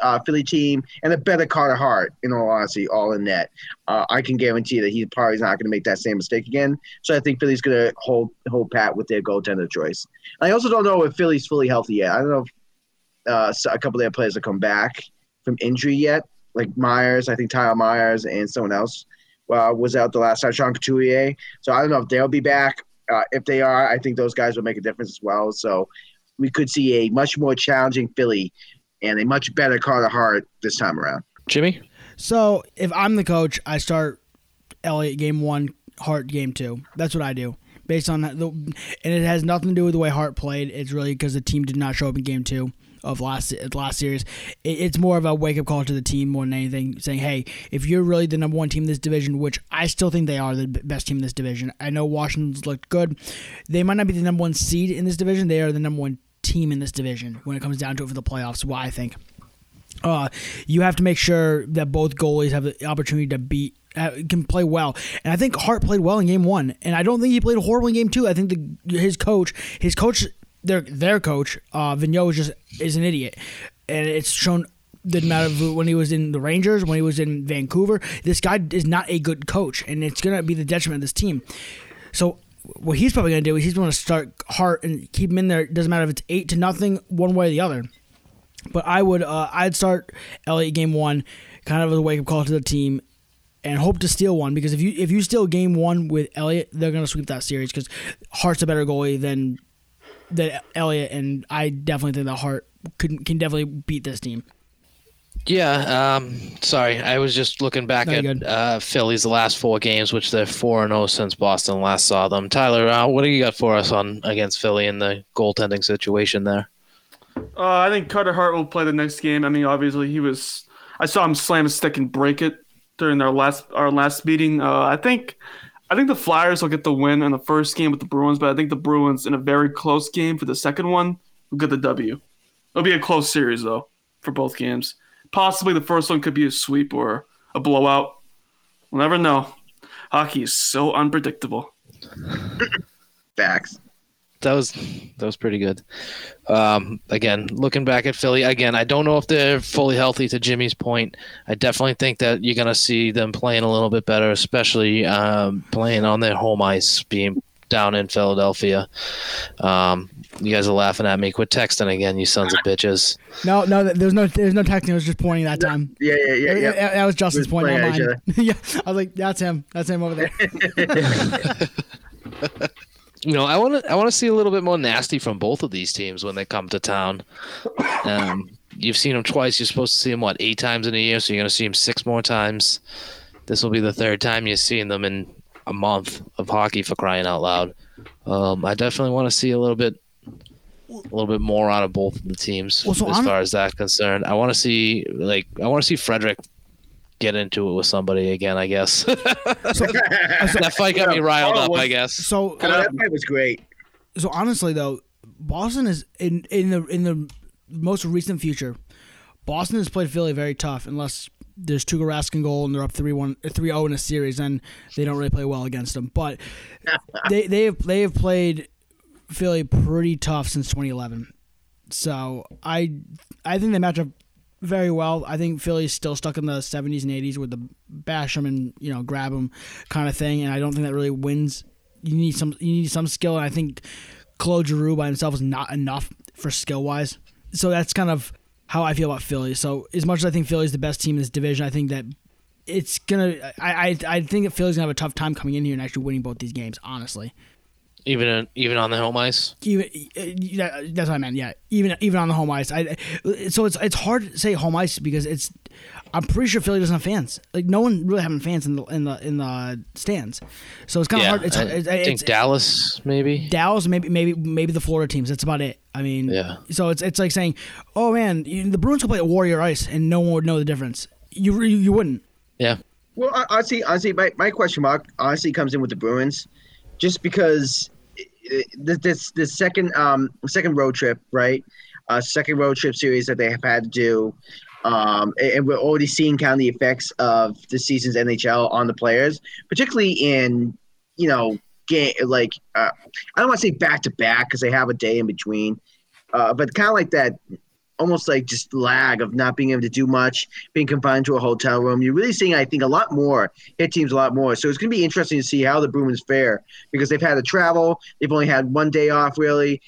uh, Philly team and a better Carter Hart, in all honesty, all in net. Uh, I can guarantee that he probably is not going to make that same mistake again. So I think Philly's going to hold hold pat with their goaltender choice. I also don't know if Philly's fully healthy yet. I don't know if uh, a couple of their players have come back from injury yet, like Myers. I think Tyler Myers and someone else uh, was out the last time, Sean Couturier. So I don't know if they'll be back. Uh, if they are, I think those guys will make a difference as well. So we could see a much more challenging Philly and a much better Carter Hart this time around. Jimmy? So if I'm the coach, I start Elliott game one, Hart game two. That's what I do. Based on the, and it has nothing to do with the way Hart played. It's really because the team did not show up in game two of last last series. It, it's more of a wake up call to the team more than anything, saying, "Hey, if you're really the number one team in this division, which I still think they are the best team in this division. I know Washington's looked good. They might not be the number one seed in this division. They are the number one team in this division when it comes down to it for the playoffs. Why I think." uh, you have to make sure that both goalies have the opportunity to beat can play well. And I think Hart played well in game one, and I don't think he played horrible in game two. I think the his coach, his coach, their their coach, uh, Vigneault is just is an idiot, and it's shown. Didn't matter when he was in the Rangers, when he was in Vancouver. This guy is not a good coach, and it's gonna be the detriment of this team. So what he's probably gonna do is he's gonna start Hart and keep him in there. It doesn't matter if it's eight to nothing, one way or the other. But I would uh, I'd start Elliott game one, kind of as a wake up call to the team, and hope to steal one because if you if you steal game one with Elliott, they're gonna sweep that series because Hart's a better goalie than than Elliott, and I definitely think that Hart can can definitely beat this team. Yeah, um, sorry. I was just looking back No, at uh, Philly's last four games, which they're 4 and 0 since Boston last saw them. Tyler, uh, what do you got for us on against Philly in the goaltending situation there? Uh, I think Carter Hart will play the next game. I mean, obviously he was. I saw him slam a stick and break it during our last our last meeting. Uh, I think, I think the Flyers will get the win in the first game with the Bruins, but I think the Bruins in a very close game for the second one will get the W. It'll be a close series though for both games. Possibly the first one could be a sweep or a blowout. We'll never know. Hockey is so unpredictable. Facts. That was that was pretty good. Um, again, looking back at Philly, again, I don't know if they're fully healthy. To Jimmy's point, I definitely think that you're gonna see them playing a little bit better, especially um, playing on their home ice, being down in Philadelphia. Um, you guys are laughing at me. Quit texting again, you sons of bitches. No, no, there's no there's no texting. I was just pointing that time. Yeah, yeah, yeah, yeah. That, that was Justin's point, not playing mine. yeah, I was like, that's him. That's him over there. you know, I want to I want to see a little bit more nasty from both of these teams when they come to town. Um, you've seen them twice. You're supposed to see them what eight times in a year, so you're going to see them six more times. This will be the third time you're seeing them in a month of hockey for crying out loud. Um, I definitely want to see a little bit, a little bit more out of both of the teams Well, so as I'm- far as that concerned. I want to see like I want to see Frederic get into it with somebody again. I guess that fight got me riled up. I oh, guess. So Oh, that fight was great. so honestly though, Boston is in in the in the most recent future. Boston has played Philly very tough unless there's Tuukka Rask goal and they're up 3-1 3-0 in a series then they don't really play well against them. But they they have they have played Philly pretty tough since 2011. So I I think they match up very well. I think Philly's still stuck in the 70s and 80s with the bash them and you know grab them kind of thing, and I don't think that really wins. You need some you need some skill, and I think Claude Giroux by himself is not enough for skill wise. So that's kind of how I feel about Philly. So as much as I think Philly's the best team in this division, I think that it's gonna. I I, I think that Philly's gonna have a tough time coming in here and actually winning both these games. Honestly. Even even on the home ice. Even uh, yeah, that's what I meant. Yeah, even even on the home ice. I so it's it's hard to say home ice because it's. I'm pretty sure Philly doesn't have fans. Like no one really having fans in the in the in the stands. So it's kind of yeah, hard. It's, I it's, think it's Dallas maybe. Dallas, maybe maybe maybe the Florida teams. That's about it. I mean, Yeah. So it's it's like saying, oh man, you, the Bruins could play at Warrior Ice and no one would know the difference. You you, you wouldn't. Yeah. Well, hon- honestly, honestly, my, my question mark honestly comes in with the Bruins, just because this this, second um second road trip, right? Uh, second road trip series that they have had to do, um, and, and we're already seeing kind of the effects of the season's NHL on the players, particularly in you know game like uh, I don't want to say back to back because they have a day in between, uh, but kind of like that almost like just lag of not being able to do much, being confined to a hotel room. You're really seeing, I think, a lot more hit teams, a lot more. So it's going to be interesting to see how the Bruins fare because they've had to travel. They've only had one day off, really.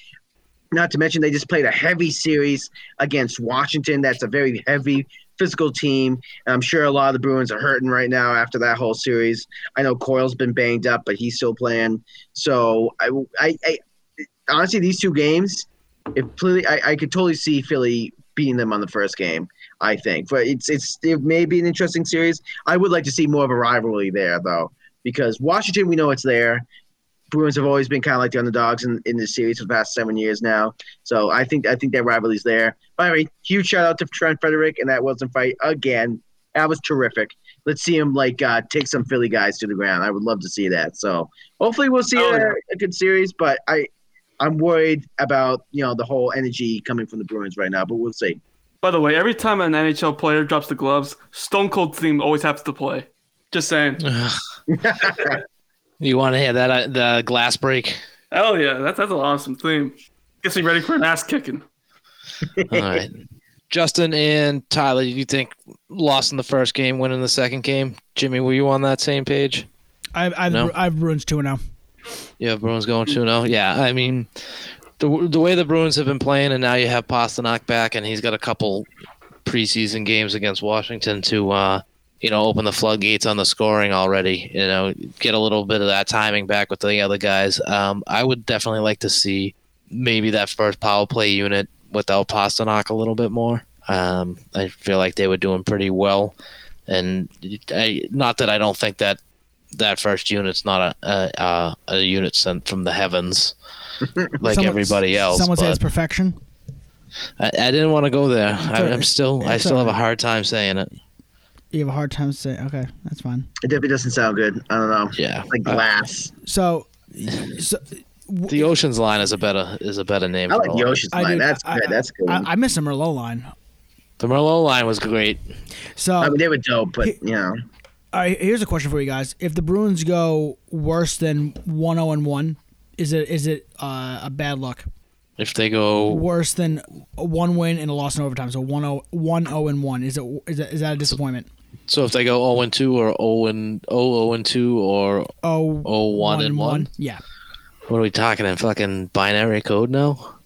Not to mention, they just played a heavy series against Washington. That's a very heavy physical team. I'm sure a lot of the Bruins are hurting right now after that whole series. I know Coyle's been banged up, but he's still playing. So I, I, I honestly, these two games, if Philly, I, I could totally see Philly beating them on the first game. I think, but it's it's it may be an interesting series. I would like to see more of a rivalry there, though, because Washington, we know it's there. Bruins have always been kind of like the underdogs in, in this series for the past seven years now. So I think I think that rivalry's there. By the way, huge shout out to Trent Frederic and that Wilson fight again. That was terrific. Let's see him like uh, take some Philly guys to the ground. I would love to see that. So hopefully we'll see Oh, a, a good series. But I I'm worried about you know the whole energy coming from the Bruins right now. But we'll see. By the way, every time an NHL player drops the gloves, Stone Cold theme always happens to play. Just saying. You want to hear that uh, the glass break? Hell yeah, that's that's an awesome theme. Gets me ready for an ass kicking. All right. Justin and Tyler, you think lost in the first game, winning the second game? Jimmy, were you on that same page? I've I've, No. I've Bruins two now. Yeah, Bruins going 2 0. Yeah, I mean, the, the way the Bruins have been playing, and now you have Pastrnak back, and he's got a couple preseason games against Washington to, uh, you know, open the floodgates on the scoring already. You know, get a little bit of that timing back with the other guys. Um, I would definitely like to see maybe that first power play unit without Pastrnak a little bit more. Um, I feel like they were doing pretty well, and I, not that I don't think that that first unit's not a a, a, a unit sent from the heavens like Someone- everybody else. Someone says but perfection. I, I didn't want to go there. I, I'm still I still have a hard time saying it. You have a hard time saying. Okay, that's fine. It definitely doesn't sound good. I don't know. Yeah, Like Uh, glass. So, so the Ocean's Line is a better is a better name. I like the. Ocean's I line. That's I- good. That's good. I, I miss the Merlot line. The Merlot line was great. So, I mean, they were dope, but you know. All right, here's a question for you guys: If the Bruins go worse than one zero and one, is it is it uh, a bad luck? If they go, Worse than one win and a loss in overtime, so 1-0 1-0 and one. Is it is that, is that a disappointment? so if they go 0 and 2 or 0 and 0 and 2 or Oh, 0 1 and 1, Yeah. what are we talking in fucking binary code now?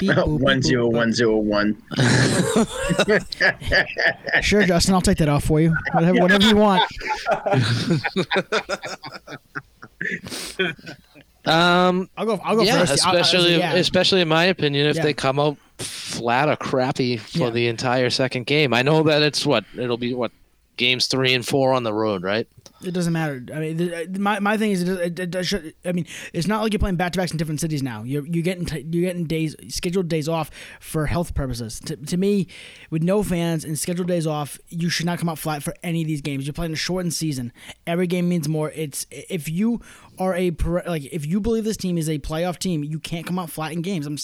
Beep, boop, beep, one boop, zero boop. one zero one. Sure, Justin, I'll take that off for you. Whatever, whatever you want. Um, I'll go. I'll go yeah, first. I'll- I'll- especially yeah. especially in my opinion, if Yeah. they come out flat or crappy for Yeah. the entire second game. I know that it's what it'll be. What games three and four on the road, right? It doesn't matter. I mean, the, uh, my, my thing is, it, it, it, should- I mean, it's not like you're playing back to backs in different cities now. You're you getting t- you're getting days scheduled days off for health purposes. To, to me, with no fans and scheduled days off, you should not come out flat for any of these games. You're playing a shortened season. Every game means more. It's if you are a like if you believe this team is a playoff team, you can't come out flat in games. I'm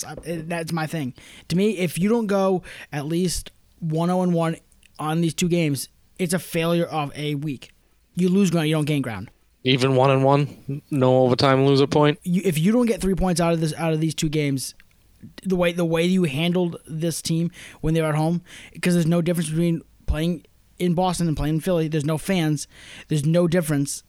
that's my thing. To me, if you don't go at least one zero and one on these two games, it's a failure of a week. You lose ground, you don't gain ground. Even one and one, no overtime loser point. You, if you don't get three points out of this out of these two games, the way the way you handled this team when they were at home, because there's no difference between playing in Boston and playing in Philly. There's no fans. There's no difference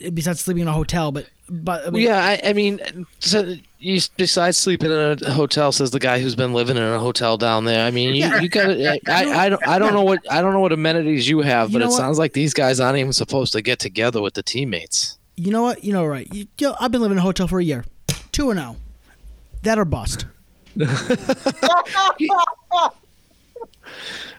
eh, besides sleeping in a hotel. But but I mean, Yeah, I, I mean, so you, besides sleeping in a hotel, says the guy who's been living in a hotel down there. I mean, you, Yeah. you got I, I, I don't I don't know what I don't know what amenities you have, You but know it what? sounds like these guys aren't even supposed to get together with the teammates. you know what? You know right. You, yo, I've been living in a hotel for a year. Two and zero. That or bust.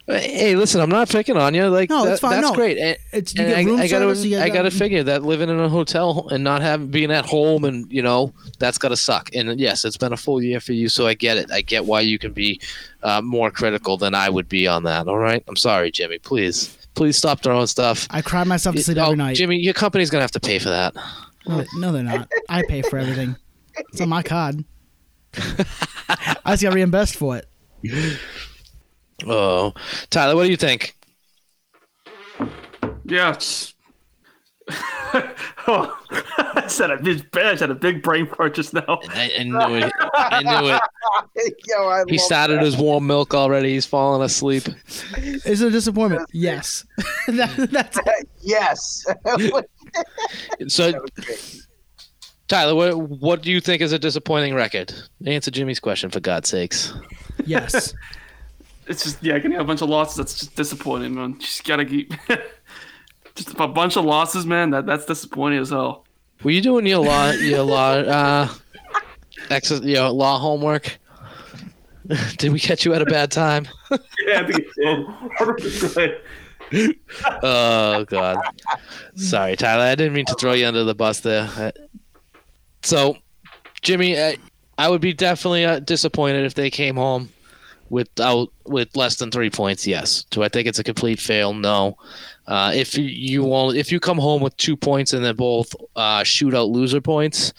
Hey, listen, I'm not picking on you. Like, No, that- it's fine. That's No, great. And, it's- you get room I, I gotta, service, you get- I gotta figure that living in a hotel and not having being at home and you know that's gotta suck. And yes, it's been a full year for you, so I get it. I get why you can be uh, more critical than I would be on that. All right, I'm sorry, Jimmy. Please, please stop throwing stuff. I cry myself to sleep Oh, every night. Jimmy, your company's gonna have to pay for that. No, they- no, they're not. I pay for everything. It's on my card. I just got reimbursed for it. Oh, Tyler, what do you think? Yeah. It's... oh, I said a big, I said a big brain fart just now. I, I knew it. I knew it. Yo, I He started that. his warm milk already. He's falling asleep. Is it a disappointment? Yes. That- that's yes. So, That was great. Tyler, what what do you think is a disappointing record? Answer Jimmy's question for God's sakes. yes. It's just yeah, getting a bunch of losses. That's just disappointing, man. Just gotta keep. just a bunch of losses, man. That that's disappointing as hell. Were you doing your law your law uh ex- your law homework? Did we catch you at a bad time? Yeah, I think it did. I think it did. Oh God. Sorry, Tyler. I didn't mean to throw you under the bus there. So, Jimmy, I, I would be definitely uh, disappointed if they came home without with less than three points. Yes. Do I think it's a complete fail? No. Uh, if you- you will, if you come home with two points and they're both uh, shootout loser points,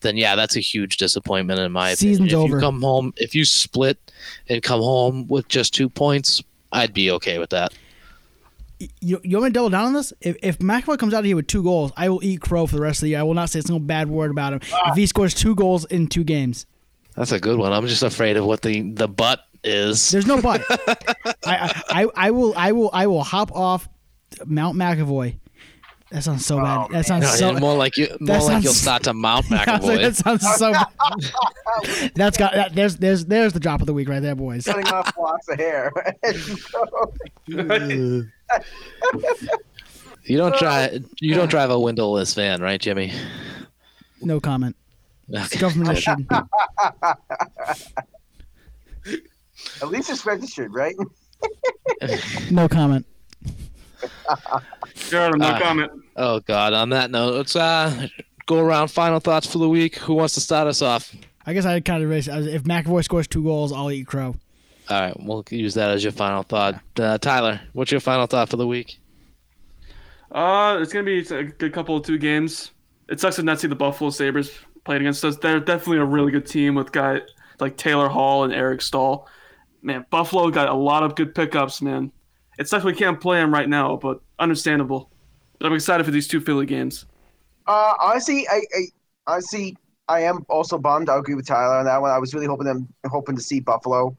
then yeah, that's a huge disappointment in my Season's opinion. If over. you come home, if you split and come home with just two points, I'd be okay with that. You, you want me to double down on this? If, if McAvoy comes out of here with two goals, I will eat crow for the rest of the year. I will not say a single bad word about him. If he scores two goals in two games, That's a good one. I'm just afraid of what the the butt is. there's no but. I, I, I will I will I will hop off Mount McAvoy. That sounds so bad. Oh, that sounds No, so. yeah, more like you, more like sounds- you'll start to mount I was like, McAvoy. that sounds so. bad. That's got that, there's there's there's the drop of the week right there, boys. Cutting off locks of hair. You don't drive. You don't drive a windowless van, right, Jimmy? No comment. It's Okay. government issued. At least it's registered, right? No comment. Sure, no Uh, comment. Oh God. On that note, let's uh go around. Final thoughts for the week. Who wants to start us off? I guess I kind of raise if McAvoy scores two goals, I'll eat crow. All right, we'll use that as your final thought. Uh, Tyler, what's your final thought for the week? Uh, it's gonna be a good couple of two games. It sucks to not see the Buffalo Sabres playing against us. They're definitely a really good team with guys like Taylor Hall and Eric Staal. Man, Buffalo got a lot of good pickups, man. It sucks we can't play them right now, but understandable. But I'm excited for these two Philly games. Uh, honestly, I, I honestly I am also bummed. I agree with Tyler on that one. I was really hoping them hoping to see Buffalo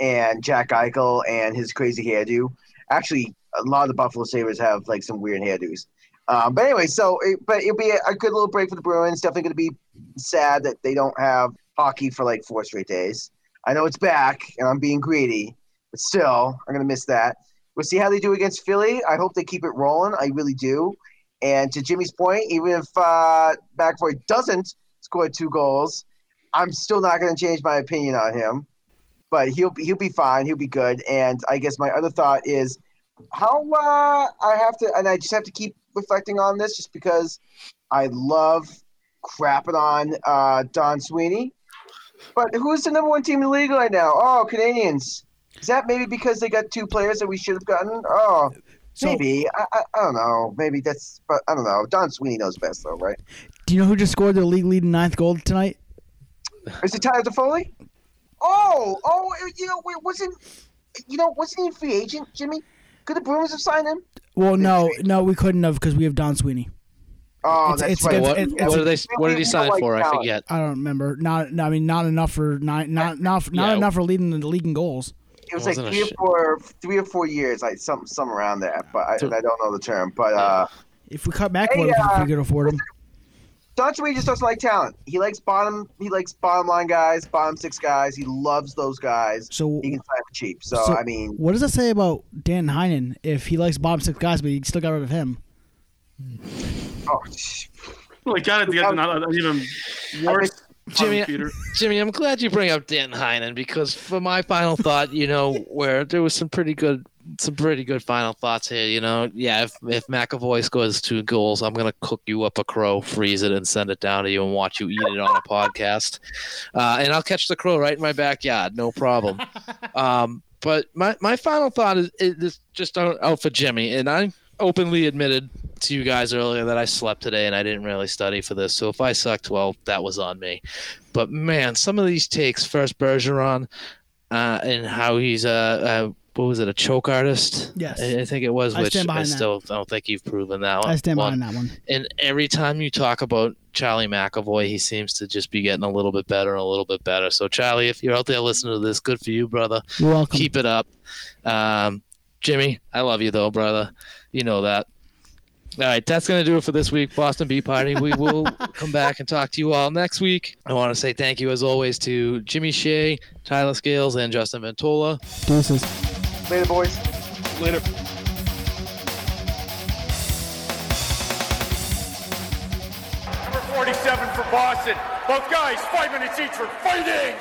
and Jack Eichel and his crazy hairdo. Actually, a lot of the Buffalo Sabres have like some weird hairdos. Um, but anyway, so it, but it'll be a, a good little break for the Bruins. Definitely going to be sad that they don't have hockey for like four straight days. I know it's back, and I'm being greedy, but still, I'm to miss that. We'll see how they do against Philly. I hope they keep it rolling. I really do. And to Jimmy's point, even if uh, McAvoy doesn't score two goals, I'm still not going to change my opinion on him. But he'll he'll be fine. He'll be good. And I guess my other thought is how uh, I have to, and I just have to keep reflecting on this, just because I love crapping on uh, Don Sweeney. But who's the number one team in the league right now? Oh, Canadiens. Is that maybe because they got two players that we should have gotten? Oh, So- maybe. I, I, I don't know. Maybe that's, but I don't know. Don Sweeney knows best, though, right? Do you know who just scored their league leading ninth goal tonight? Is it Tyler Toffoli? Oh, oh, you know, wait, wasn't, you know, wasn't he a free agent, Jimmy? Could the Bruins have signed him? Well, no, no, we couldn't have because we have Don Sweeney. Oh, It's- that's it's- right. it's- What, it's- what did they? What did he sign like for? I forget. I don't remember. Not, I mean, not enough for nine, not, not, not Yeah. enough for leading the league in goals. It was like three or four, three or four years, like some, some around there. But I, I don't know the term. But uh, If we cut back, Hey, what if uh, we could afford him? Don Sweeney just doesn't like talent. He likes bottom. He likes bottom line guys, bottom six guys. He loves those guys. So, He can sign for cheap. So, So- I mean, what does that say about Dan Heinen if he likes bottom six guys, but he still got rid of him? Oh, Like, got to get an, an even worse. Jimmy- Peter. Jimmy, I'm glad you bring up Dan Heinen because for my final thought, you know, where there was some pretty good, some pretty good final thoughts here. You know, yeah, if if McAvoy scores two goals, I'm gonna cook you up a crow, freeze it, and send it down to you and watch you eat it on a podcast. Uh, and I'll catch the crow right in my backyard, no problem. Um, but my my final thought is, is just out out for Jimmy, and I openly admitted to you guys earlier that I slept today and I didn't really study for this. So if I sucked, well, that was on me. But man, some of these takes, first Bergeron, uh, and how he's uh, uh what was it, a choke artist? Yes. I, I think it was, I which stand I behind that. still don't think you've proven that one. I stand one. behind that one. And every time you talk about Charlie McAvoy, he seems to just be getting a little bit better and a little bit better. So, Charlie, if you're out there listening to this, good for you, brother. You're welcome. Keep it up. Um, Jimmy, I love you, though, brother. You know that. All right, that's going to do it for this week, Boston Bee Party. We will come back and talk to you all next week. I want to say thank you, as always, to Jimmy Shea, Tyler Scales, and Justin Ventola. Deuces. Later, boys. Later. Number 47 for Boston. Both guys, five minutes each for fighting.